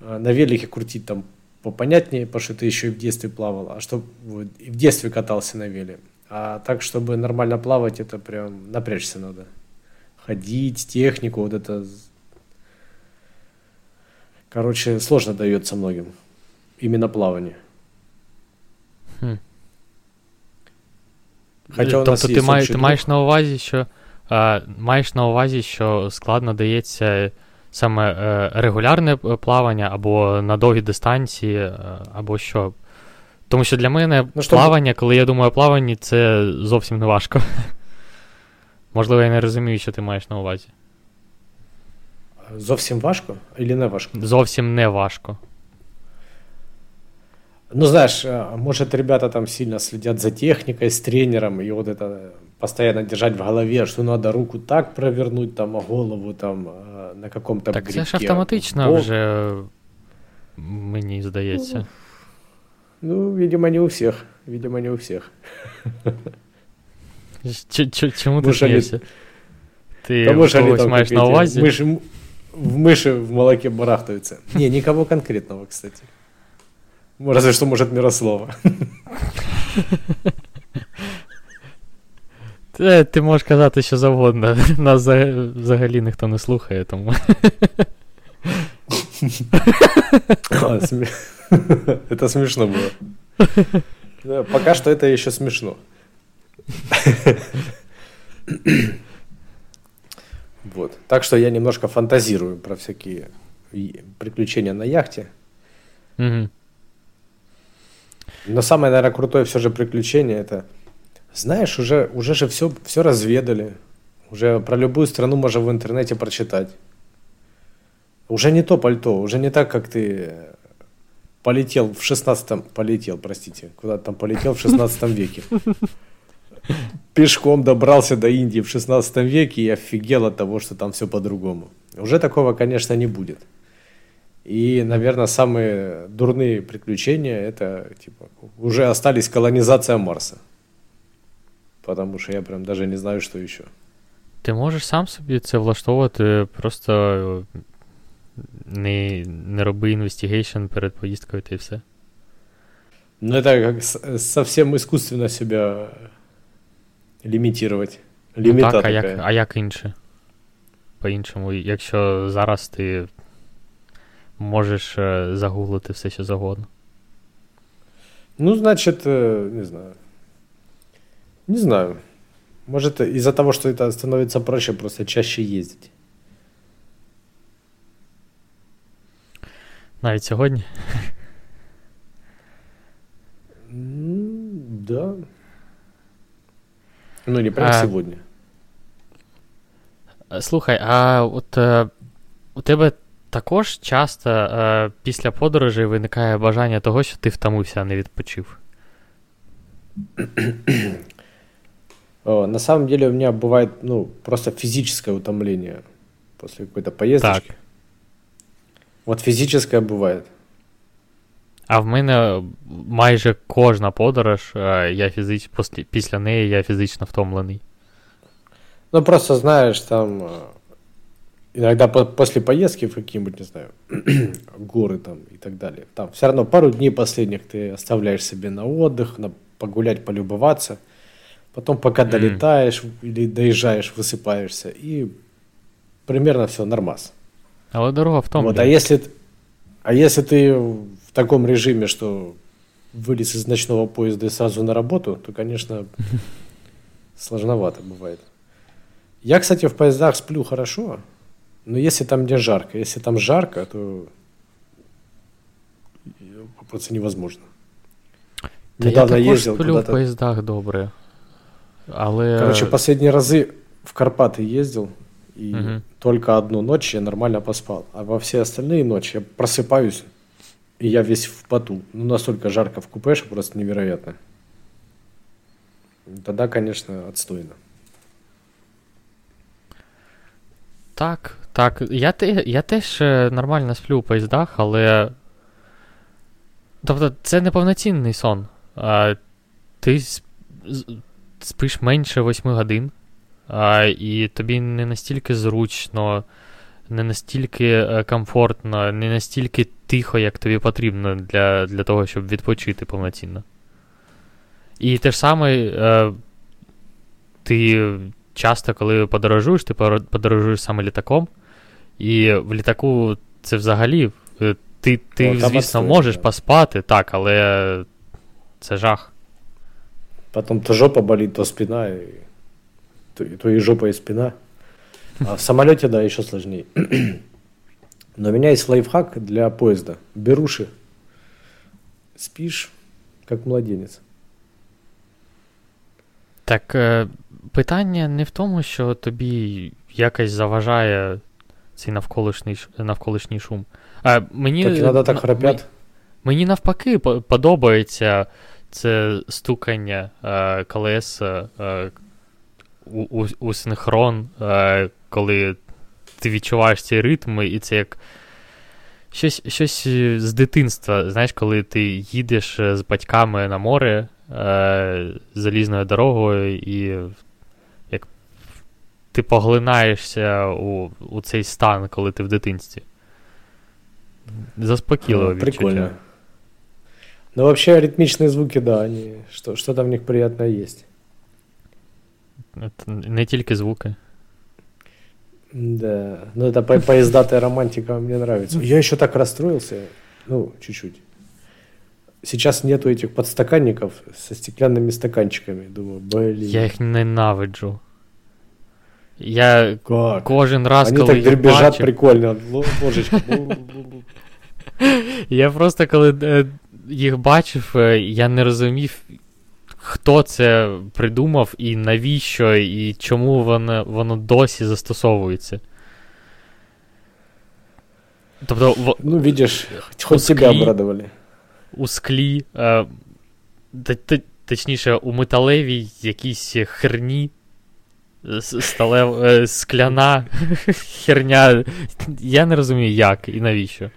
А на велике крутить там попонятнее, потому что ты еще и в детстве плавал, а что и в детстве катался на веле. А так, чтобы нормально плавать, это прям напрячься надо ходить, технику, вот это... Короче, сложно дается многим. Именно плавание. Хм. Хоча у нас тобто ти, має, ти маєш на увазі, що маєш на увазі, що складно дається саме е, регулярне плавання або на довгі дистанції, е, або що. Тому що для мене ну, плавання, коли я думаю о плаванні, це зовсім не важко. Можливо, я не розумію, що ти маєш на увазі. Зовсім важко или не важко? Зовсім не важко. Ну, знаешь, может, ребята там сильно следят за техникой, с тренером, и вот это постоянно держать в голове, что надо руку так провернуть, там, а голову там на каком-то Так це ж автоматично Бог. вже, мені здається. Ну, ну, видимо, не у всех. Видимо, не у всех. Чому ти смієшся? Ти когось маєш на увазі? Мыши, в мыши в молоке барахтаются. Не, никого конкретного, кстати. Разве что, может, Мирослава. Ти, ти можеш казати що завгодно. Нас взагалі ніхто не слухає, тому. Это смешно было. Пока что это еще смешно. Вот. Так что я немножко фантазирую про всякие приключения на яхте. Угу. Но самое, наверное, крутое все же приключение это, знаешь, уже, уже же все, все разведали. Уже про любую страну можно в интернете прочитать. Уже не то пальто, уже не так, как ты полетел в 16 полетел, простите, куда там полетел в 16 веке пешком добрался до Индии в 16 веке и офигел от того, что там все по-другому. Уже такого, конечно, не будет. И, наверное, самые дурные приключения это типа уже остались колонизация Марса. Потому що я прям даже не знаю, що ще. Ти можеш сам собі це влаштовувати, просто не не роби investigation перед поїздкою та і все. Ну, это как совсем искусственно себя лімітувати. Ну, так, а як, а як інше? По-іншому, якщо зараз ти можеш е, загуглити все, що завгодно. Ну, значит, е, не знаю. Не знаю. Может, из-за того, что это становится проще, просто чаще ездить. Навіть сьогодні? Да. Ну, не прям а, сегодня. Слухай, а от е, у тебе також часто е, після подорожей виникає бажання того, що ти втомився, а не відпочив? О, на самом деле у меня бывает, ну, просто физическое утомление после какой-то поездочки. Так. Вот физическое бывает. А в мене майже кожна подорож, е, я фізич... після, після неї я фізично втомлений. Ну, просто знаешь, там э, иногда по- после поездки в какие-нибудь, не знаю, горы там и так далее, там все равно пару дней последних ты оставляешь себе на отдых, на погулять, полюбоваться. Потом, пока Мгм. долетаешь или доезжаешь, высыпаешься, и примерно все нормас. Але дорога втомлює. Вот, а если, а если ты в таком режиме, что вылез из ночного поезда и сразу на работу, то, конечно, сложновато бывает. Я, кстати, в поездах сплю хорошо, но если там не жарко, если там жарко, то просто невозможно. Я Недавно також ездил сплю в куда-то. поїздах добре. Але. Короче, последние разы в Карпаты ездил, и Мгм. только одну ночь я нормально поспал. А во все остальные ночи я просыпаюсь, и я весь в поту. Ну, настолько жарко в купе, что просто невероятно. Тогда, конечно, отстойно. Так, так. Я, те, я теж е, нормально сплю у поїздах, але. Тобто, це не повноцінний сон. А, ти с- з- спиш менше 8 годин, а, і тобі не настільки зручно, не настільки е, комфортно, не настільки тихо, як тобі потрібно для, для того, щоб відпочити повноцінно. І те ж саме, е, ти часто, коли подорожуєш, ти подорожуєш саме літаком, і в літаку це взагалі. е, Ти, ти О, звісно, можеш поспати, так, але це жах. Потом то жопа болит, то спина, и то, то и жопа, и спина. А в самолете, да, еще сложнее. Но у меня есть лайфхак для поезда. Беруши. Спишь, как младенец. Так е, питання не в тому, що тобі якось заважає цей навколишній, навколишній шум. А, мені, Так иногда так м- храпят. Мені навпаки подобається це стукання е, колес е, у, у, у синхрон, е, коли ти відчуваєш ці ритми, і це як щось, щось з дитинства. Знаєш, коли ти їдеш е, з батьками на море е, залізною дорогою, і як ти поглинаєшся у, у цей стан, коли ти в дитинстві. Заспокійливо Прикольно. відчуття. Но вообще ритмичные звуки, да, они, что, что-то в них приятное есть. Це Не тільки звуки. Да, ну это по поездатая романтика мне нравится. Я еще так расстроился, ну, чуть-чуть. Сейчас нету этих подстаканников со стеклянными стаканчиками. Думаю, блин, Я їх ненавиджу. Я как? кожен раз, Они коли так їх дребезжат бачу, прикольно. Ло- Ложечка. Бу-бу-бу. я просто коли е, їх бачив, е, я не розумів, хто це придумав і навіщо, і чому воно, воно досі застосовується. Тобто в, Ну, видишь, хоть Куски. тебя обрадовали. у склі, е, т- т- точніше, у металевій якійсь херні. Сталев, е, скляна херня. Я не розумію, як і навіщо.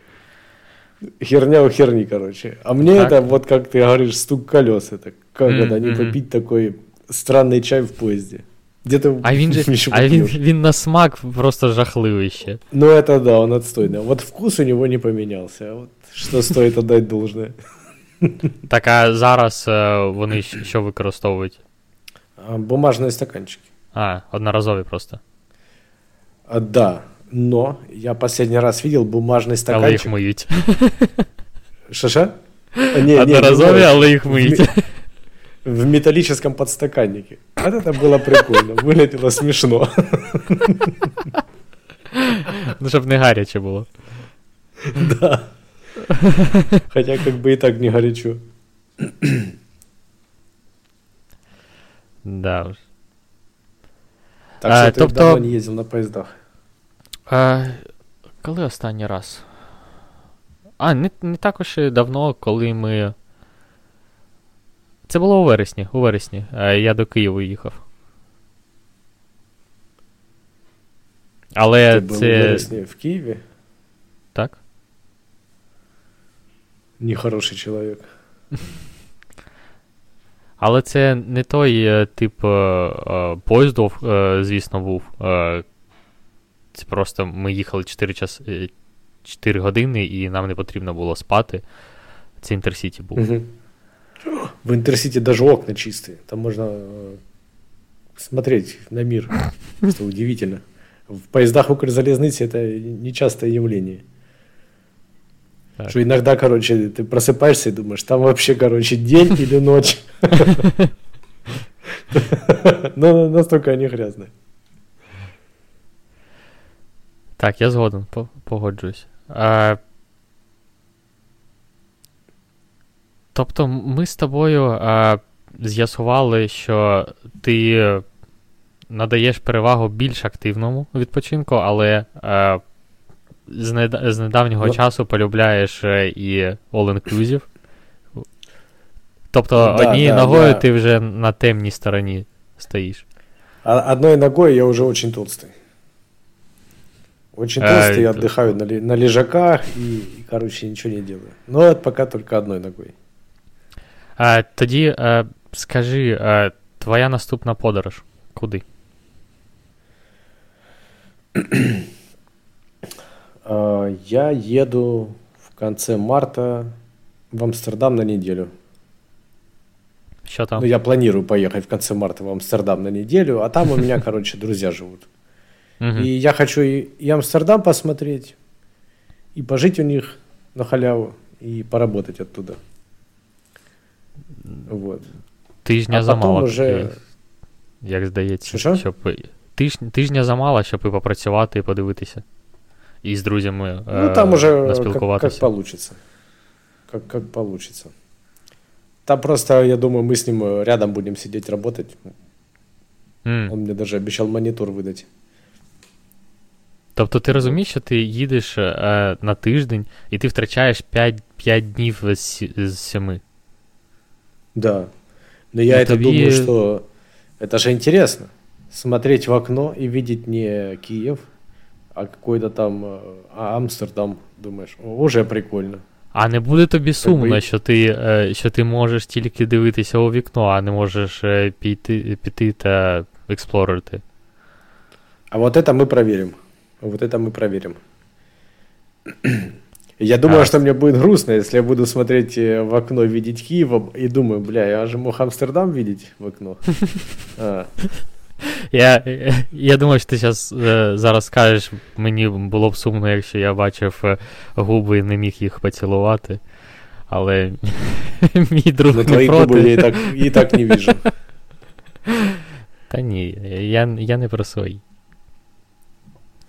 Херня у херни, короче. А мне Так. это, вот как ты говоришь, стук колес. Это как М, это, не мгм. попить такой странный чай в поезде. Где-то А він же ещё а він, попьёшь. він на смак просто жахливий ще. Ну, это да, он отстойный. Вот вкус у него не поменялся. а Вот что стоит отдать должное. Так, а зараз е, вони щ- що використовують? А, Бумажные стаканчики. А, одноразові просто. А, да, но я последний раз видел бумажный Але їх стаканчик. миють. Шаша? А, не, не, Одноразові, не, але їх в, миють. ме- в металлическом подстаканнике. Вот это было прикольно. Выглядело смешно. Ну, щоб не гаряче було. Да. Хотя как бы и так не горячо. Да. уж. Так що ти тобто... давно не їздив на поїздах. А, Коли останній раз? А, не не також давно, коли ми. Це було у вересні. У вересні. Я до Києва їхав. Але Ти це. був у вересні в Києві? Так. Нехороший чоловік. Але це не той е, тип е, е, звісно, був. Це просто ми їхали 4 час, 4 години, і нам не потрібно було спати. Це Інтерсіті був. Угу. В Інтерсіті навіть окна чисті. Там можна смотреть на мир. Це удивительно. В поездах Укрзалезницы это нечастое явление. Так. Что иногда, короче, ты просыпаешься и думаешь, там вообще, короче, день или ночь. Ну, настолько они грязные. Так, я згоден, погоджуюсь. А, Тобто, ми з тобою а, з'ясували, що ти надаєш перевагу більш активному відпочинку, але а, з, нед... з недавнього ну, часу полюбляєш е, і all-inclusive. Тобто, да, однією да, ногою я... ти вже на темній стороні стоїш. А одной ногой я уже очень толстый. Очень толстый, я отдыхаю на, на лежаках и, короче, ничего не делаю. Но это пока только одной ногой. А, Тоді а, скажи, а, твоя наступна подорож куди? Я еду в конце марта в Амстердам на неделю. Что там? Ну, я планирую поехать в конце марта в Амстердам на неделю, а там у меня, короче, друзья живут. И я хочу и, и Амстердам посмотреть, и пожить у них на халяву, и поработать оттуда. Вот. Тижня а замало. Уже... Як здається, Що? щоб тиж... тижня замало, щоб і попрацювати і подивитися. И с друзьями Ну, там уже как, как получится. Как, как получится. Там просто, я думаю, мы с ним рядом будем сидеть, работать. Mm. Он мне даже обещал монитор видати. Тобто ти розумієш, що ти їдеш е, на тиждень і ти втрачаєш 5 5 днів з, з 7? Да. Но я это тобі... думаю, что это же интересно. Смотреть в окно и видеть не Киев, а какой-то там а Амстердам, думаєш, уже прикольно. А не буде тобі сумно, що ти що ти можеш тільки дивитися у вікно, а не можеш піти піти та експлорити? А вот это мы проверим. Вот это мы проверим. Я думаю, а. что мне будет грустно, если я буду смотреть в окно, видеть Киев, и думаю, бля, я же мог Амстердам видеть в окно. Я я думаю, що ти зараз е, зараз скажеш, мені було б сумно, якщо я бачив е, губи і не міг їх поцілувати. Але мій друг. Ну, твої проти. губи я і так і так не вижу. Та ні, я я не про свої.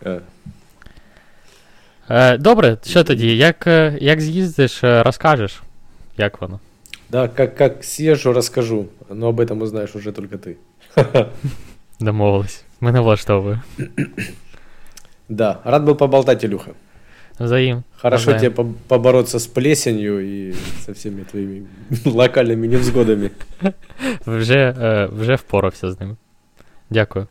Е. Е, Добре, що тоді? Як е, як з'їздиш, е, розкажеш, як воно? Да, как, как съезжу, расскажу. Но об этом узнаешь уже только ты. Домовились. Мене влаштовує. Да, рад был поболтать, Илюха. Взаим. Хорошо Взаим. тебе побороться с плесенью и со всеми твоими локальными невзгодами. Вже, вже впорався з ним. Дякую.